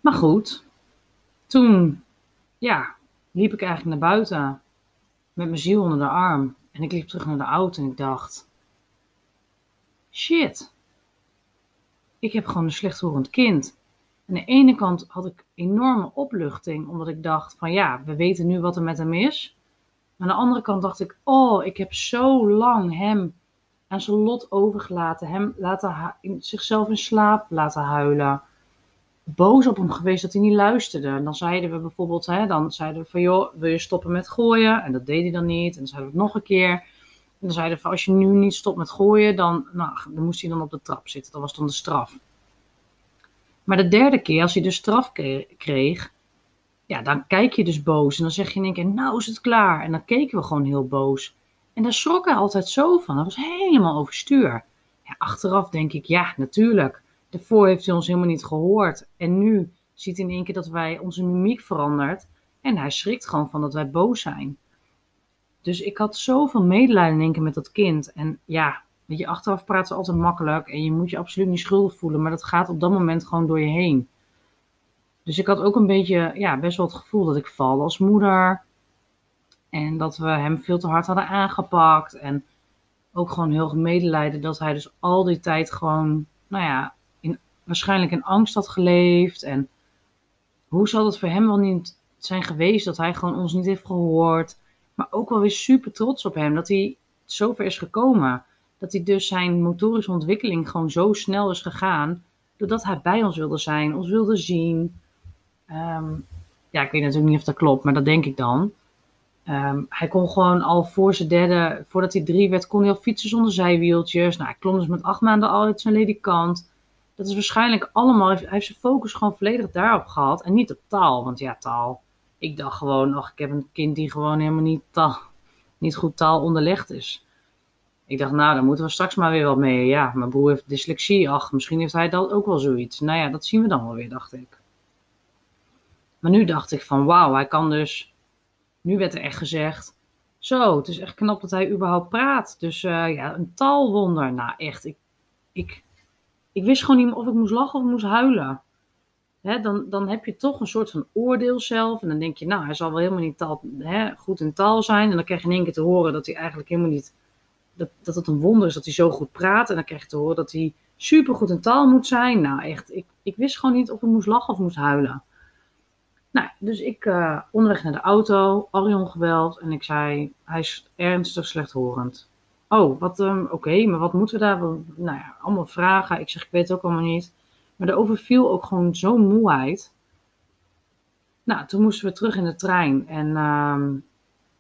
Maar goed, toen ja, liep ik eigenlijk naar buiten met mijn ziel onder de arm. En ik liep terug naar de auto en ik dacht: shit, ik heb gewoon een slechthorend kind. Aan de ene kant had ik enorme opluchting, omdat ik dacht: van ja, we weten nu wat er met hem is. Aan de andere kant dacht ik: oh, ik heb zo lang hem aan zijn lot overgelaten, hem laten zichzelf in slaap laten huilen boos op hem geweest dat hij niet luisterde. En dan zeiden we bijvoorbeeld, hè, dan zeiden we van joh, wil je stoppen met gooien? En dat deed hij dan niet. En dan zeiden we het nog een keer. En dan zeiden we van als je nu niet stopt met gooien, dan, nou, dan moest hij dan op de trap zitten. Dat was dan de straf. Maar de derde keer, als hij de straf kreeg, ja, dan kijk je dus boos. En dan zeg je in één keer, nou is het klaar. En dan keken we gewoon heel boos. En daar schrok hij altijd zo van. Dat was helemaal overstuur. Ja, achteraf denk ik, ja, natuurlijk. Daarvoor heeft hij ons helemaal niet gehoord. En nu ziet hij in één keer dat wij onze mimiek verandert. En hij schrikt gewoon van dat wij boos zijn. Dus ik had zoveel medelijden in één keer met dat kind. En ja, weet je, achteraf praten ze altijd makkelijk. En je moet je absoluut niet schuldig voelen. Maar dat gaat op dat moment gewoon door je heen. Dus ik had ook een beetje, ja, best wel het gevoel dat ik val als moeder. En dat we hem veel te hard hadden aangepakt. En ook gewoon heel medelijden dat hij dus al die tijd gewoon, nou ja, waarschijnlijk in angst had geleefd. En hoe zal het voor hem wel niet zijn geweest dat hij gewoon ons niet heeft gehoord. Maar ook wel weer super trots op hem dat hij zover is gekomen. Dat hij dus zijn motorische ontwikkeling gewoon zo snel is gegaan. Doordat hij bij ons wilde zijn, ons wilde zien. Ehm, ja, ik weet natuurlijk niet of dat klopt, maar dat denk ik dan. Ehm, hij kon gewoon al voor zijn derde, voordat hij drie werd, kon hij al fietsen zonder zijwieltjes. Nou, hij klom dus met acht maanden al uit zijn ledikant dat is waarschijnlijk allemaal, hij heeft zijn focus gewoon volledig daarop gehad en niet op taal. Want ja, taal, ik dacht gewoon, ach, ik heb een kind die gewoon helemaal niet, taal, niet goed taal onderlegd is. Ik dacht, nou, dan moeten we straks maar weer wat mee. Ja, mijn broer heeft dyslexie, ach, misschien heeft hij dat ook wel zoiets. Nou ja, dat zien we dan wel weer, dacht ik. Maar nu dacht ik van, wauw, hij kan dus, nu werd er echt gezegd, zo, het is echt knap dat hij überhaupt praat. Dus uh, ja, een taalwonder. Nou, echt, ik, ik ik wist gewoon niet of ik moest lachen of moest huilen. dan, dan heb je toch een soort van oordeel zelf. En dan denk je, nou, hij zal wel helemaal niet taal, goed in taal zijn. En dan krijg je in één keer te horen dat hij eigenlijk helemaal niet. Dat, dat het een wonder is dat hij zo goed praat. En dan krijg je te horen dat hij super goed in taal moet zijn. Nou, echt, ik, ik wist gewoon niet of ik moest lachen of moest huilen. Nou, dus ik uh, onderweg naar de auto, Arion gebeld. En ik zei, hij is ernstig slechthorend. Oh, wat, um, oké, maar wat moeten we daar? Nou ja, allemaal vragen. Ik zeg, ik weet het ook allemaal niet. Maar er overviel ook gewoon zo'n moeheid. Nou, toen moesten we terug in de trein. En um,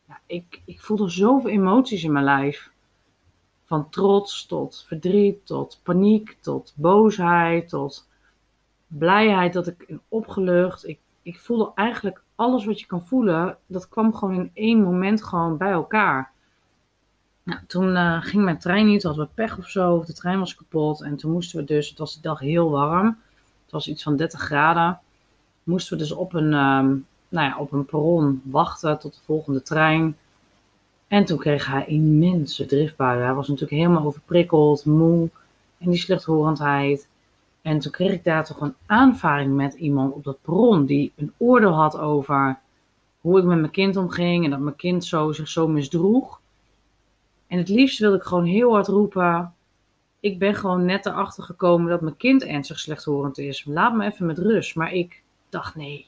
ja, ik, ik voelde zoveel emoties in mijn lijf. Van trots tot verdriet, tot paniek, tot boosheid, tot blijheid dat ik opgelucht. Ik, ik voelde eigenlijk alles wat je kan voelen. Dat kwam gewoon in één moment gewoon bij elkaar. Nou, toen uh, ging mijn trein niet, hadden we pech of zo, of de trein was kapot. En toen moesten we dus, het was die dag heel warm, het was iets van 30 graden. Moesten we dus op een, um, nou ja, op een perron wachten tot de volgende trein. En toen kreeg hij immense driftbuien. Hij was natuurlijk helemaal overprikkeld, moe en die slechthorendheid. En toen kreeg ik daar toch een aanvaring met iemand op dat perron die een oordeel had over hoe ik met mijn kind omging en dat mijn kind zo, zich zo misdroeg. En het liefst wilde ik gewoon heel hard roepen: Ik ben gewoon net erachter gekomen dat mijn kind ernstig slechthorend is. Laat me even met rust. Maar ik dacht: Nee,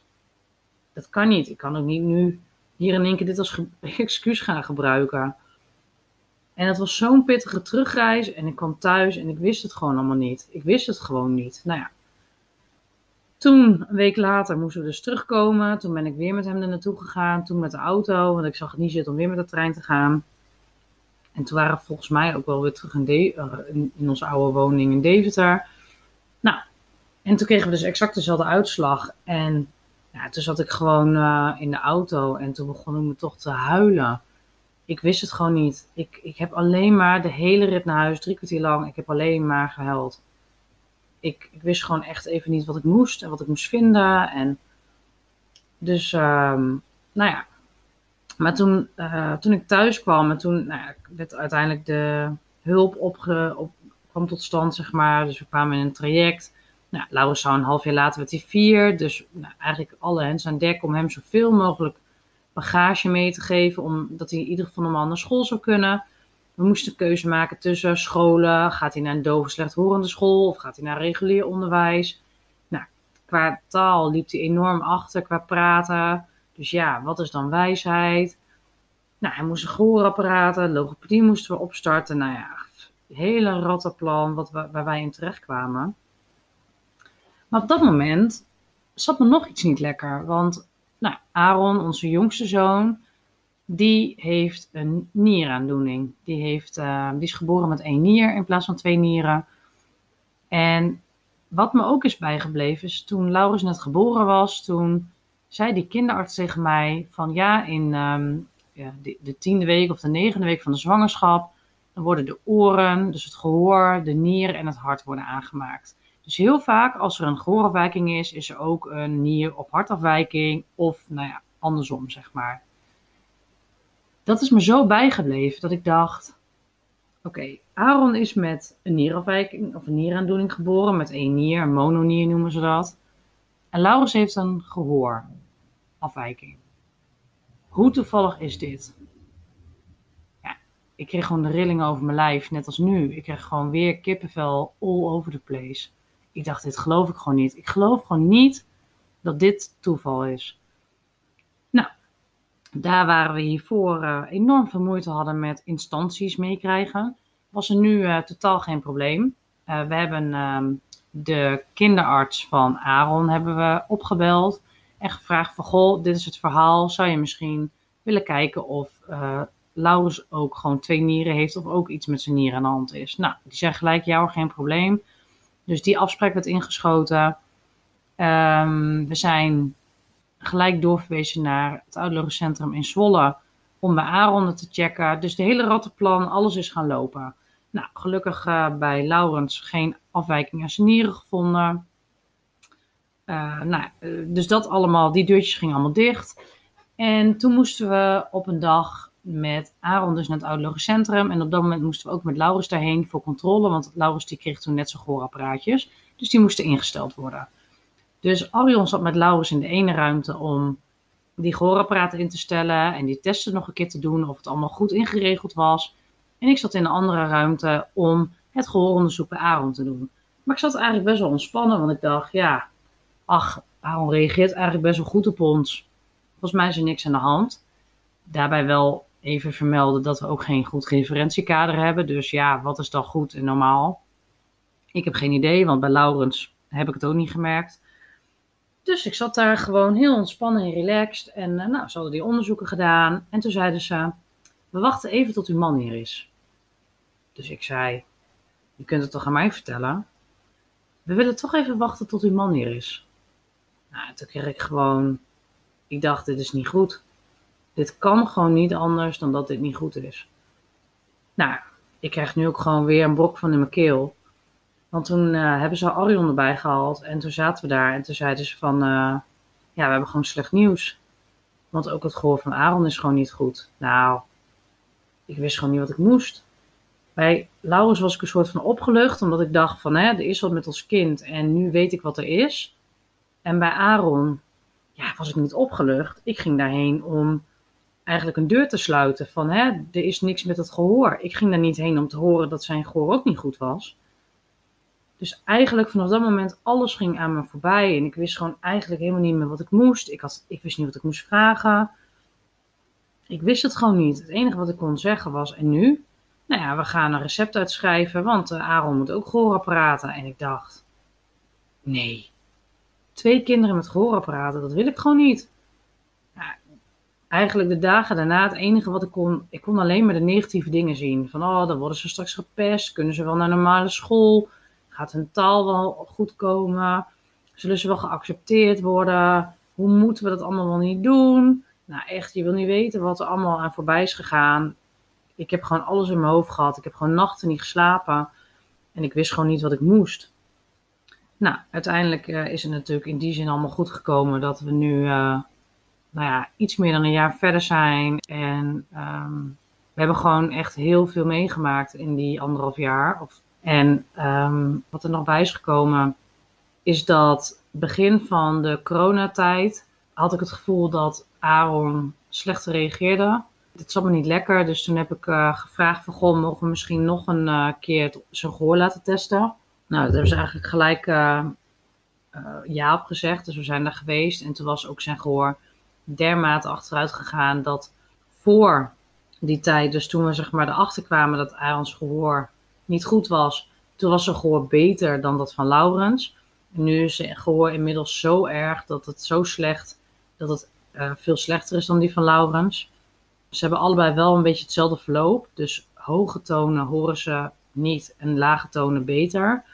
dat kan niet. Ik kan ook niet nu hier in één keer dit als excuus gaan gebruiken. En het was zo'n pittige terugreis. En ik kwam thuis en ik wist het gewoon allemaal niet. Ik wist het gewoon niet. Nou ja. Toen, een week later, moesten we dus terugkomen. Toen ben ik weer met hem er naartoe gegaan. Toen met de auto, want ik zag het niet zitten om weer met de trein te gaan. En toen waren we volgens mij ook wel weer terug in, de, uh, in, onze oude woning in Deventer. Nou, en toen kregen we dus exact dezelfde uitslag. En ja, toen zat ik gewoon uh, in de auto en toen begon ik me toch te huilen. Ik wist het gewoon niet. Ik, ik heb alleen maar de hele rit naar huis, drie kwartier lang, ik heb alleen maar gehuild. Ik, ik wist gewoon echt even niet wat ik moest en wat ik moest vinden. En dus, um, nou ja, maar toen, uh, toen ik thuis kwam en toen nou werd uiteindelijk de hulp opge, op, kwam tot stand, zeg maar. Dus we kwamen in een traject. Nou, Laurens zou een half jaar later werd hij vier. Dus nou, eigenlijk alle hens aan dek om hem zoveel mogelijk bagage mee te geven. Omdat hij in ieder geval normaal naar school zou kunnen. We moesten een keuze maken tussen scholen. Gaat hij naar een dove slechthorende school of gaat hij naar regulier onderwijs? Nou, qua taal liep hij enorm achter, qua praten. Dus ja, wat is dan wijsheid? Nou, hij moest een gehoorapparaten, logopedie moesten we opstarten. Nou ja, hele rattenplan wat we, waar wij in terecht kwamen. Maar op dat moment zat me nog iets niet lekker. Want nou, Aaron, onze jongste zoon, die heeft een nieraandoening. Die, heeft, uh, die is geboren met één nier in plaats van twee nieren. En wat me ook is bijgebleven is toen Laurens net geboren was, toen zei die kinderarts tegen mij van ja, in um, ja, de, de, tiende week of de negende week van de zwangerschap, dan worden de oren, dus het gehoor, de nieren en het hart worden aangemaakt. Dus heel vaak als er een gehoorafwijking is, is er ook een nier- of hartafwijking of nou ja, andersom zeg maar. Dat is me zo bijgebleven dat ik dacht, oké, Aaron is met een nierafwijking of een nieraandoening geboren, met één nier, een mononier noemen ze dat. En Laurens heeft een gehoorafwijking. Hoe toevallig is dit? Ja, ik kreeg gewoon de rilling over mijn lijf, net als nu. Ik kreeg gewoon weer kippenvel all over the place. Ik dacht, dit geloof ik gewoon niet. Ik geloof gewoon niet dat dit toeval is. Nou, daar waar we hiervoor uh, enorm veel moeite hadden met instanties meekrijgen, was er nu uh, totaal geen probleem. Uh, we hebben ehm, de kinderarts van Aaron hebben we opgebeld en gevraagd van, goh, dit is het verhaal. Zou je misschien willen kijken of uh, Laurens ook gewoon twee nieren heeft of ook iets met zijn nieren aan de hand is? Nou, die zeggen gelijk, jou geen probleem. Dus die afspraak werd ingeschoten. Um, we zijn gelijk doorverwezen naar het uitloggencentrum in Zwolle om bij Aaron te checken. Dus de hele rattenplan, alles is gaan lopen. Nou, gelukkig uh, bij Laurens geen afwijking aan zijn nieren gevonden. Uh, nou, dus dat allemaal, die deurtjes gingen allemaal dicht. En toen moesten we op een dag met Aaron dus naar het audiologencentrum. En op dat moment moesten we ook met Laurens daarheen voor controle. Want Laurens die kreeg toen net zijn gehoorapparaatjes. Dus die moesten ingesteld worden. Dus Arion zat met Laurens in de ene ruimte om die gehoorapparaten in te stellen. En die testen nog een keer te doen of het allemaal goed ingeregeld was. En ik zat in een andere ruimte om het gehooronderzoek bij Aaron te doen. Maar ik zat eigenlijk best wel ontspannen, want ik dacht, ja, ach, Aaron reageert eigenlijk best wel goed op ons. Volgens mij is er niks aan de hand. Daarbij wel even vermelden dat we ook geen goed referentiekader hebben. Dus ja, wat is dan goed en normaal? Ik heb geen idee, want bij Laurens heb ik het ook niet gemerkt. Dus ik zat daar gewoon heel ontspannen en relaxed. En uh, nou, ze hadden die onderzoeken gedaan. En toen zeiden ze, we wachten even tot uw man hier is. Dus ik zei, je kunt het toch aan mij vertellen? We willen toch even wachten tot uw man hier is. Nou, toen kreeg ik gewoon, ik dacht, dit is niet goed. Dit kan gewoon niet anders dan dat dit niet goed is. Nou, ik krijg nu ook gewoon weer een brok van in mijn keel. Want toen uh, hebben ze Arion erbij gehaald en toen zaten we daar en toen zeiden ze van, uh, ja, we hebben gewoon slecht nieuws. Want ook het gehoor van Aaron is gewoon niet goed. Nou, ik wist gewoon niet wat ik moest. Bij Laurens was ik een soort van opgelucht, omdat ik dacht van, hè, er is wat met ons kind en nu weet ik wat er is. En bij Aaron, ja, was ik niet opgelucht. Ik ging daarheen om eigenlijk een deur te sluiten van, hè, er is niks met het gehoor. Ik ging daar niet heen om te horen dat zijn gehoor ook niet goed was. Dus eigenlijk vanaf dat moment alles ging aan me voorbij en ik wist gewoon eigenlijk helemaal niet meer wat ik moest. Ik, had, ik wist niet wat ik moest vragen. Ik wist het gewoon niet. Het enige wat ik kon zeggen was, en nu? Nou ja, we gaan een recept uitschrijven, want uh, Aaron moet ook gehoorapparaten. En ik dacht, nee, twee kinderen met gehoorapparaten, dat wil ik gewoon niet. Eigenlijk de dagen daarna, het enige wat ik kon, ik kon alleen maar de negatieve dingen zien. Van, oh, dan worden ze straks gepest, kunnen ze wel naar normale school, gaat hun taal wel goed komen, zullen ze wel geaccepteerd worden, hoe moeten we dat allemaal niet doen? Nou echt, je wil niet weten wat er allemaal aan voorbij is gegaan. Ik heb gewoon alles in mijn hoofd gehad. Ik heb gewoon nachten niet geslapen. En ik wist gewoon niet wat ik moest. Nou, uiteindelijk uh, is het natuurlijk in die zin allemaal goed gekomen dat we nu uh, nou ja, iets meer dan een jaar verder zijn. En um, we hebben gewoon echt heel veel meegemaakt in die anderhalf jaar. Of, en um, wat er nog bij is gekomen, is dat begin van de coronatijd had ik het gevoel dat Aaron slecht reageerde. Het zat me niet lekker, dus toen heb ik uh, gevraagd van, goh, mogen we misschien nog een keer zijn gehoor laten testen? Nou, daar ze eigenlijk gelijk uh, ja op gezegd, dus we zijn daar geweest. En toen was ook zijn gehoor dermate achteruit gegaan dat voor die tijd, dus toen we zeg maar erachter kwamen dat Aaron's gehoor niet goed was, toen was zijn gehoor beter dan dat van Laurens. En nu is zijn gehoor inmiddels zo erg dat het zo slecht, dat het uh, veel slechter is dan die van Laurens. Ze hebben allebei wel een beetje hetzelfde verloop. Dus hoge tonen horen ze niet en lage tonen beter.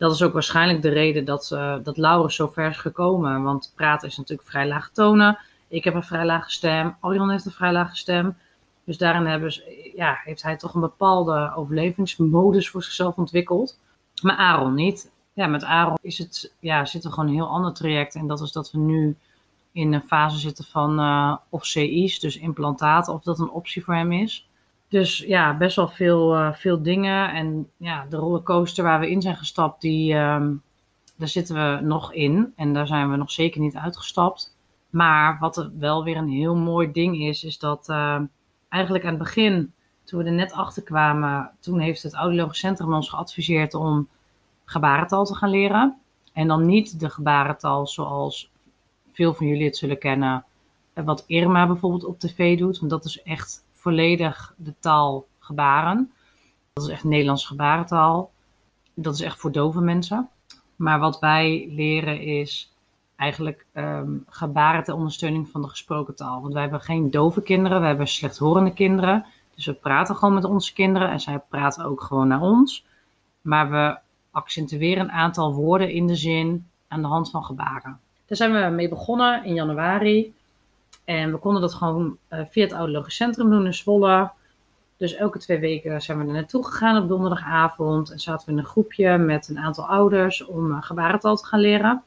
Dat is ook waarschijnlijk de reden dat, uh, dat Laurens zo ver is gekomen. Want praten is natuurlijk vrij lage tonen. Ik heb een vrij lage stem. Orion heeft een vrij lage stem. Dus daarin hebben ze, ja, heeft hij toch een bepaalde overlevingsmodus voor zichzelf ontwikkeld. Maar Aaron niet. Ja, met Aaron is het, ja, zit er gewoon een heel ander traject. En dat is dat we nu in een fase zitten van uh, of CI's, dus implantaten, of dat een optie voor hem is. Dus ja, best wel veel, uh, veel dingen. En ja, de rollercoaster waar we in zijn gestapt, die, um, daar zitten we nog in. En daar zijn we nog zeker niet uitgestapt. Maar wat wel weer een heel mooi ding is, is dat uh, eigenlijk aan het begin, toen we er net achter kwamen, toen heeft het Audiologisch Centrum ons geadviseerd om gebarentaal te gaan leren. En dan niet de gebarentaal zoals veel van jullie het zullen kennen, wat Irma bijvoorbeeld op tv doet. Want dat is echt volledig de taal gebaren. Dat is echt Nederlands gebarentaal. Dat is echt voor dove mensen. Maar wat wij leren is eigenlijk um, gebaren ter ondersteuning van de gesproken taal. Want wij hebben geen dove kinderen, we hebben slechthorende kinderen. Dus we praten gewoon met onze kinderen en zij praten ook gewoon naar ons. Maar we accentueren een aantal woorden in de zin aan de hand van gebaren. Daar zijn we mee begonnen in januari. En we konden dat gewoon uh, via het Audiologisch Centrum doen in Zwolle. Dus elke twee weken zijn we er naartoe gegaan op donderdagavond. En zaten we in een groepje met een aantal ouders om uh, gebarentaal te gaan leren.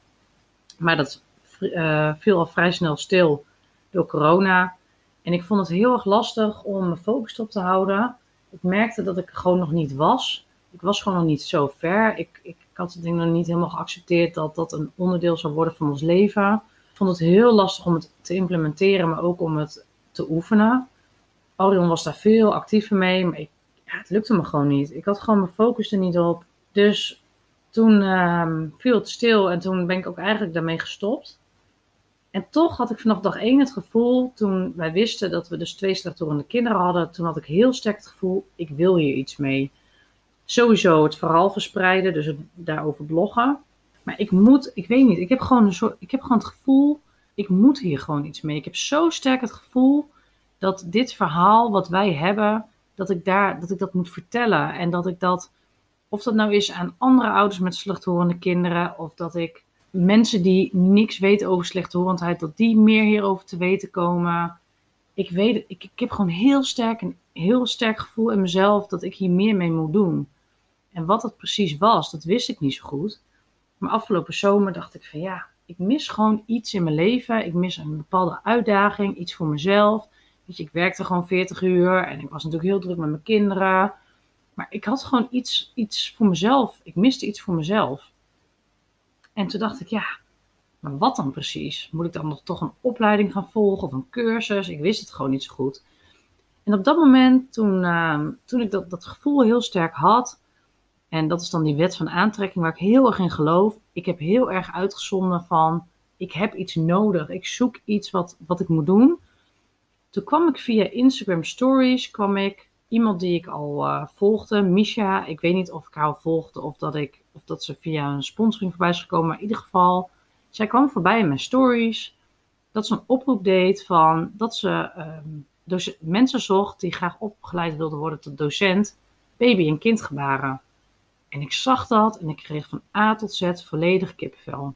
Maar dat uh, viel al vrij snel stil door corona. En ik vond het heel erg lastig om mijn focus op te houden. Ik merkte dat ik gewoon nog niet was. Ik was gewoon nog niet zo ver. Ik, ik ik had het ding nog niet helemaal geaccepteerd dat dat een onderdeel zou worden van ons leven. Vond het heel lastig om het te implementeren, maar ook om het te oefenen. Orion was daar veel actiever mee, maar ik, ja, het lukte me gewoon niet. Ik had gewoon mijn focus er niet op. Dus toen um, viel het stil en toen ben ik ook eigenlijk daarmee gestopt. En toch had ik vanaf dag één het gevoel, toen wij wisten dat we dus twee slechthorende kinderen hadden, toen had ik heel sterk het gevoel, ik wil hier iets mee sowieso het verhaal verspreiden, dus daarover bloggen. Maar ik moet, ik weet niet, ik heb gewoon een ik heb gewoon het gevoel, ik moet hier gewoon iets mee. Ik heb zo sterk het gevoel dat dit verhaal wat wij hebben, dat ik daar, dat ik dat moet vertellen en dat ik dat, of dat nou is aan andere ouders met slechthorende kinderen, of dat ik mensen die niks weten over slechthorendheid, dat die meer hierover te weten komen. Ik weet, ik, ik heb gewoon heel sterk een heel sterk gevoel in mezelf dat ik hier meer mee moet doen. En wat het precies was, dat wist ik niet zo goed. Afgelopen zomer dacht ik van ja, ik mis gewoon iets in mijn leven. Ik mis een bepaalde uitdaging, iets voor mezelf. Weet je, ik werkte gewoon 40 uur en ik was natuurlijk heel druk met mijn kinderen. Maar ik had gewoon iets, iets voor mezelf. Ik miste iets voor mezelf. En toen dacht ik, ja, maar wat dan precies? Moet ik dan nog toch een opleiding gaan volgen of een cursus? Ik wist het gewoon niet zo goed. En op dat moment, toen, uh, toen ik dat, dat gevoel heel sterk had, en dat is dan die wet van aantrekking waar ik heel erg in geloof. Ik heb heel erg uitgezonden van, ik heb iets nodig. Ik zoek iets wat, wat ik moet doen. Toen kwam ik via Instagram Stories, kwam ik iemand die ik al uh, volgde, Misha. Ik weet niet of ik haar volgde of dat, ik, of dat ze via een sponsoring voorbij is gekomen. Maar in ieder geval, zij kwam voorbij in mijn stories. Dat ze een oproep deed van dat ze um, mensen zocht die graag opgeleid wilden worden tot docent baby- en kindgebaren. En ik zag dat en ik kreeg van A tot Z volledig kippenvel.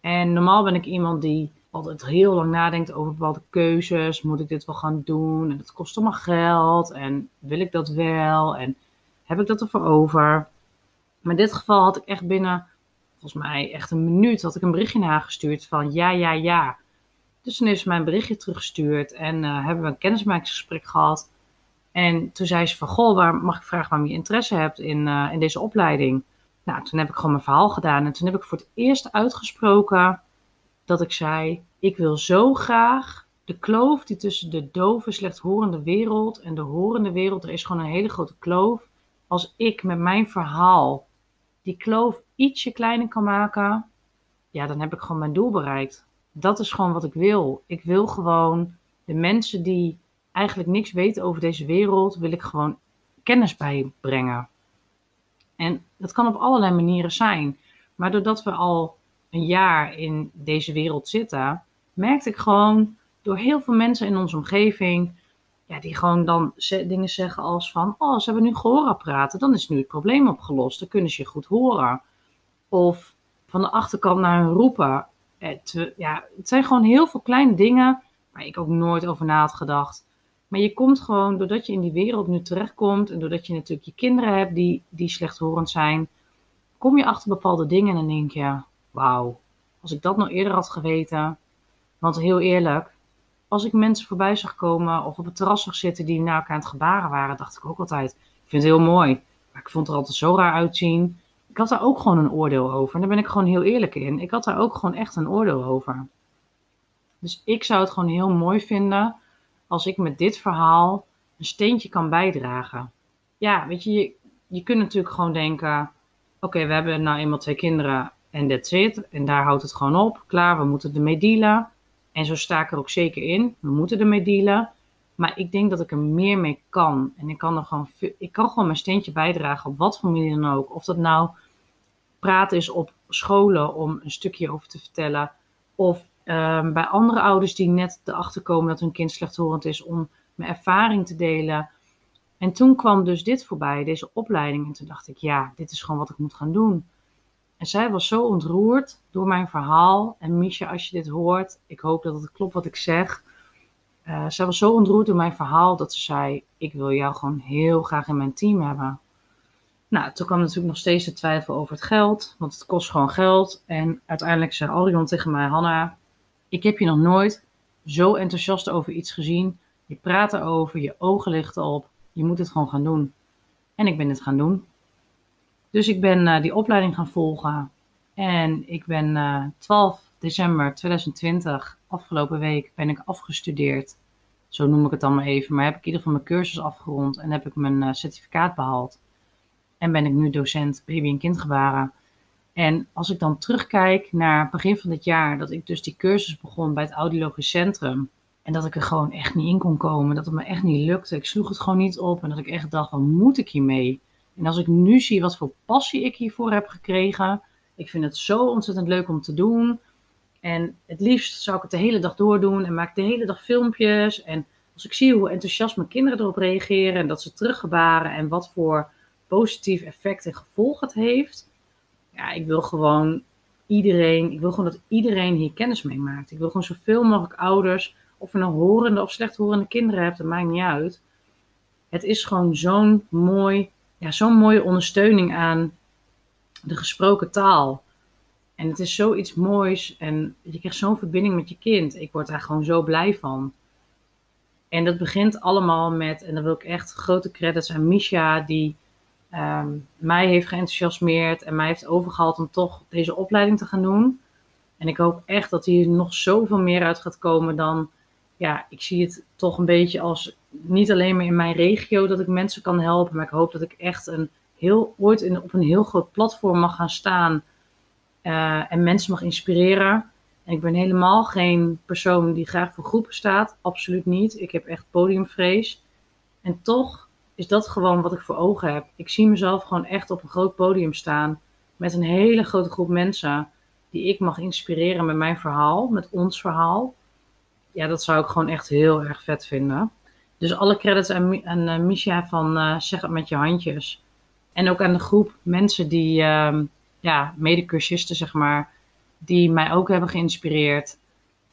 En normaal ben ik iemand die altijd heel lang nadenkt over bepaalde keuzes. Moet ik dit wel gaan doen? En het kost allemaal geld. En wil ik dat wel? En heb ik dat ervoor over? Maar in dit geval had ik echt binnen, volgens mij echt een minuut, had ik een berichtje naar gestuurd van ja, ja, ja. Dus toen heeft ze berichtje teruggestuurd en uh, hebben we een kennismakingsgesprek gehad. En toen zei ze van, goh, waar, mag ik vragen waarom je interesse hebt in, uh, in deze opleiding? Nou, toen heb ik gewoon mijn verhaal gedaan. En toen heb ik voor het eerst uitgesproken dat ik zei, ik wil zo graag de kloof die tussen de dove, slechthorende wereld en de horende wereld, er is gewoon een hele grote kloof. Als ik met mijn verhaal die kloof ietsje kleiner kan maken, ja, dan heb ik gewoon mijn doel bereikt. Dat is gewoon wat ik wil. Ik wil gewoon de mensen die eigenlijk niks weten over deze wereld, wil ik gewoon kennis bijbrengen. En dat kan op allerlei manieren zijn. Maar doordat we al een jaar in deze wereld zitten, merkte ik gewoon door heel veel mensen in onze omgeving, ja, die gewoon dan dingen zeggen als van, oh, ze hebben nu gehoorapparaten, dan is nu het probleem opgelost, dan kunnen ze je goed horen. Of van de achterkant naar hun roepen. Het, ja, het zijn gewoon heel veel kleine dingen waar ik ook nooit over na had gedacht. Maar je komt gewoon, doordat je in die wereld nu terechtkomt en doordat je natuurlijk je kinderen hebt die, die slechthorend zijn, kom je achter bepaalde dingen en dan denk je, wauw, als ik dat nou eerder had geweten. Want heel eerlijk, als ik mensen voorbij zag komen of op het terras zag zitten die naar elkaar aan het gebaren waren, dacht ik ook altijd, ik vind het heel mooi. Maar ik vond het er altijd zo raar uitzien. Ik had daar ook gewoon een oordeel over. En daar ben ik gewoon heel eerlijk in. Ik had daar ook gewoon echt een oordeel over. Dus ik zou het gewoon heel mooi vinden als ik met dit verhaal een steentje kan bijdragen. Ja, weet je, je, kunt natuurlijk gewoon denken: oké, we hebben nou eenmaal twee kinderen en that's it. En daar houdt het gewoon op. Klaar, we moeten ermee dealen. En zo sta ik er ook zeker in. We moeten ermee dealen. Maar ik denk dat ik er meer mee kan. En ik kan er gewoon, ik kan gewoon mijn steentje bijdragen op wat voor manier dan ook. Of dat nou praten is op scholen om een stukje over te vertellen. Of Ehm, bij andere ouders die net erachter komen dat hun kind slechthorend is, om mijn ervaring te delen. En toen kwam dus dit voorbij, deze opleiding. En toen dacht ik, ja, dit is gewoon wat ik moet gaan doen. En zij was zo ontroerd door mijn verhaal. En Misha, als je dit hoort, ik hoop dat het klopt wat ik zeg. Uh, zij was zo ontroerd door mijn verhaal dat ze zei: Ik wil jou gewoon heel graag in mijn team hebben. Nou, toen kwam natuurlijk nog steeds de twijfel over het geld, want het kost gewoon geld. En uiteindelijk zei Orion tegen mij: Hanna, ik heb je nog nooit zo enthousiast over iets gezien. Je praat erover, je ogen lichten op. Je moet het gewoon gaan doen. En ik ben het gaan doen. Dus ik ben uh, die opleiding gaan volgen. En ik ben uh, eh, 12 december 2020, afgelopen week, ben ik afgestudeerd. Zo noem ik het dan maar even. Maar heb ik in ieder geval mijn cursus afgerond en heb ik mijn uh, certificaat behaald. En ben ik nu docent baby- en kindgebaren. En als ik dan terugkijk naar begin van dit jaar, dat ik dus die cursus begon bij het Audiologisch Centrum. En dat ik er gewoon echt niet in kon komen, dat het me echt niet lukte. Ik sloeg het gewoon niet op en dat ik echt dacht, wat moet ik hiermee? En als ik nu zie wat voor passie ik hiervoor heb gekregen, ik vind het zo ontzettend leuk om te doen. En het liefst zou ik het de hele dag doordoen en maak de hele dag filmpjes. En als ik zie hoe enthousiast mijn kinderen erop reageren en dat ze teruggebaren en wat voor positief effect en gevolg het heeft, ja, ik wil gewoon iedereen, ik wil gewoon dat iedereen hier kennis mee maakt. Ik wil gewoon zoveel mogelijk ouders, of je nou horende of slechthorende kinderen hebt, dat maakt niet uit. het is gewoon zo'n mooi, ja, zo'n mooie ondersteuning aan de gesproken taal. En het is zoiets moois en je krijgt zo'n verbinding met je kind. Ik word daar gewoon zo blij van. En dat begint allemaal met, en dan wil ik echt grote credits aan Misha, die ehm, mij heeft geenthousiasmeerd en mij heeft overgehaald om toch deze opleiding te gaan doen. En ik hoop echt dat hier nog zoveel meer uit gaat komen dan, ja, ik zie het toch een beetje als niet alleen maar in mijn regio dat ik mensen kan helpen, maar ik hoop dat ik echt een heel, ooit in, op een heel groot platform mag gaan staan uh, en mensen mag inspireren. En ik ben helemaal geen persoon die graag voor groepen staat. Absoluut niet. Ik heb echt podiumvrees. En toch is dat gewoon wat ik voor ogen heb. Ik zie mezelf gewoon echt op een groot podium staan. Met een hele grote groep mensen die ik mag inspireren met mijn verhaal, met ons verhaal. Ja, dat zou ik gewoon echt heel erg vet vinden. Dus alle credits aan, aan Misha van uh, Zeg het met je handjes. En ook aan de groep mensen die, uh, ja, medecursisten zeg maar, die mij ook hebben geïnspireerd.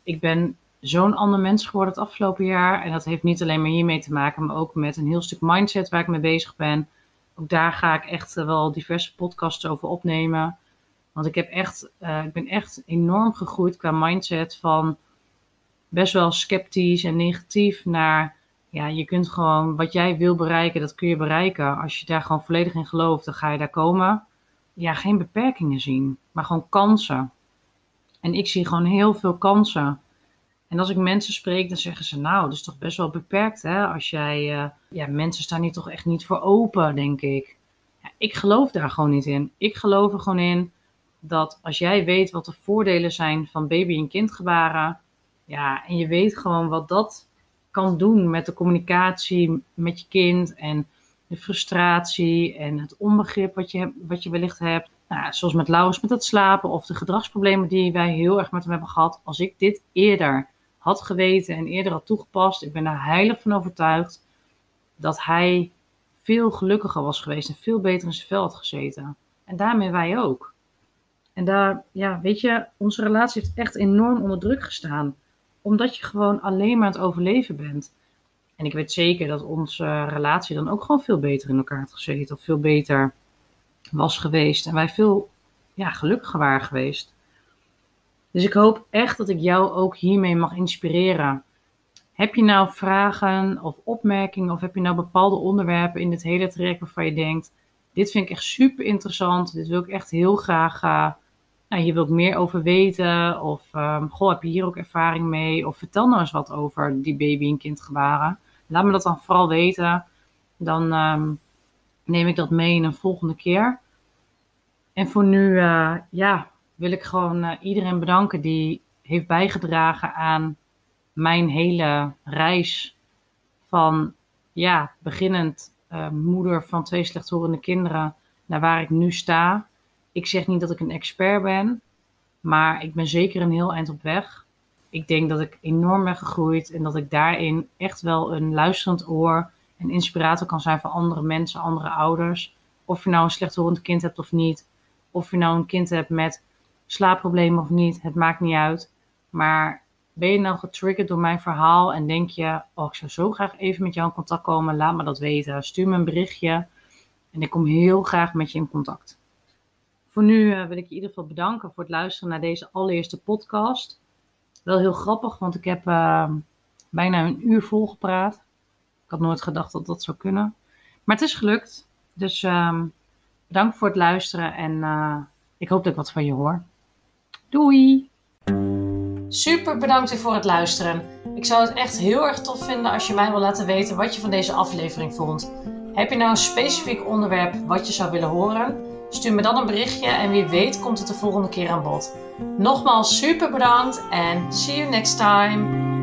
Ik ben zo'n ander mens geworden het afgelopen jaar. En dat heeft niet alleen maar hiermee te maken, maar ook met een heel stuk mindset waar ik mee bezig ben. Ook daar ga ik echt wel diverse podcasts over opnemen. Want ik, heb echt, uh, ik ben echt enorm gegroeid qua mindset van best wel sceptisch en negatief naar, ja, je kunt gewoon wat jij wil bereiken, dat kun je bereiken. Als je daar gewoon volledig in gelooft, dan ga je daar komen. Ja, geen beperkingen zien, maar gewoon kansen. En ik zie gewoon heel veel kansen. En als ik mensen spreek, dan zeggen ze, nou, dat is toch best wel beperkt, hè? Als jij, uh, ja, mensen staan hier toch echt niet voor open, denk ik. Ja, ik geloof daar gewoon niet in. Ik geloof er gewoon in dat als jij weet wat de voordelen zijn van baby- en kindgebaren, ja, en je weet gewoon wat dat kan doen met de communicatie met je kind en de frustratie en het onbegrip wat je, wat je wellicht hebt. Nou, zoals met Laurens met het slapen of de gedragsproblemen die wij heel erg met hem hebben gehad. Als ik dit eerder had geweten en eerder had toegepast, ik ben daar heilig van overtuigd dat hij veel gelukkiger was geweest en veel beter in zijn vel had gezeten. En daarmee wij ook. En daar, ja, weet je, onze relatie heeft echt enorm onder druk gestaan. Omdat je gewoon alleen maar aan het overleven bent. En ik weet zeker dat onze relatie dan ook gewoon veel beter in elkaar had gezeten. Of veel beter was geweest. En wij veel ja, gelukkiger waren geweest. Dus ik hoop echt dat ik jou ook hiermee mag inspireren. Heb je nou vragen of opmerkingen of heb je nou bepaalde onderwerpen in dit hele traject waarvan je denkt, dit vind ik echt super interessant, dit wil ik echt heel graag, uh, nou, hier meer over weten of um, goh, heb je hier ook ervaring mee of vertel nou eens wat over die baby- en kindgebaren. Laat me dat dan vooral weten, dan um, neem ik dat mee in een volgende keer. En voor nu, uh, ja, wil ik gewoon uh, iedereen bedanken die heeft bijgedragen aan mijn hele reis van, ja, beginnend uh, moeder van twee slechthorende kinderen naar waar ik nu sta. Ik zeg niet dat ik een expert ben, maar ik ben zeker een heel eind op weg. Ik denk dat ik enorm ben gegroeid en dat ik daarin echt wel een luisterend oor en inspirator kan zijn voor andere mensen, andere ouders. Of je nou een slechthorend kind hebt of niet. Of je nou een kind hebt met slaapproblemen of niet, het maakt niet uit. Maar ben je nou getriggerd door mijn verhaal en denk je, oh, ik zou zo graag even met jou in contact komen, laat me dat weten. Stuur me een berichtje en ik kom heel graag met je in contact. Voor nu uh, wil ik je in ieder geval bedanken voor het luisteren naar deze allereerste podcast. Wel heel grappig, want ik heb uh, bijna een uur volgepraat. Ik had nooit gedacht dat dat zou kunnen. Maar het is gelukt. Dus uh, bedankt voor het luisteren en uh, ik hoop dat ik wat van je hoor. Doei! Super bedankt weer voor het luisteren. Ik zou het echt heel erg tof vinden als je mij wil laten weten wat je van deze aflevering vond. Heb je nou een specifiek onderwerp wat je zou willen horen? Stuur me dan een berichtje en wie weet komt het de volgende keer aan bod. Nogmaals super bedankt en see you next time.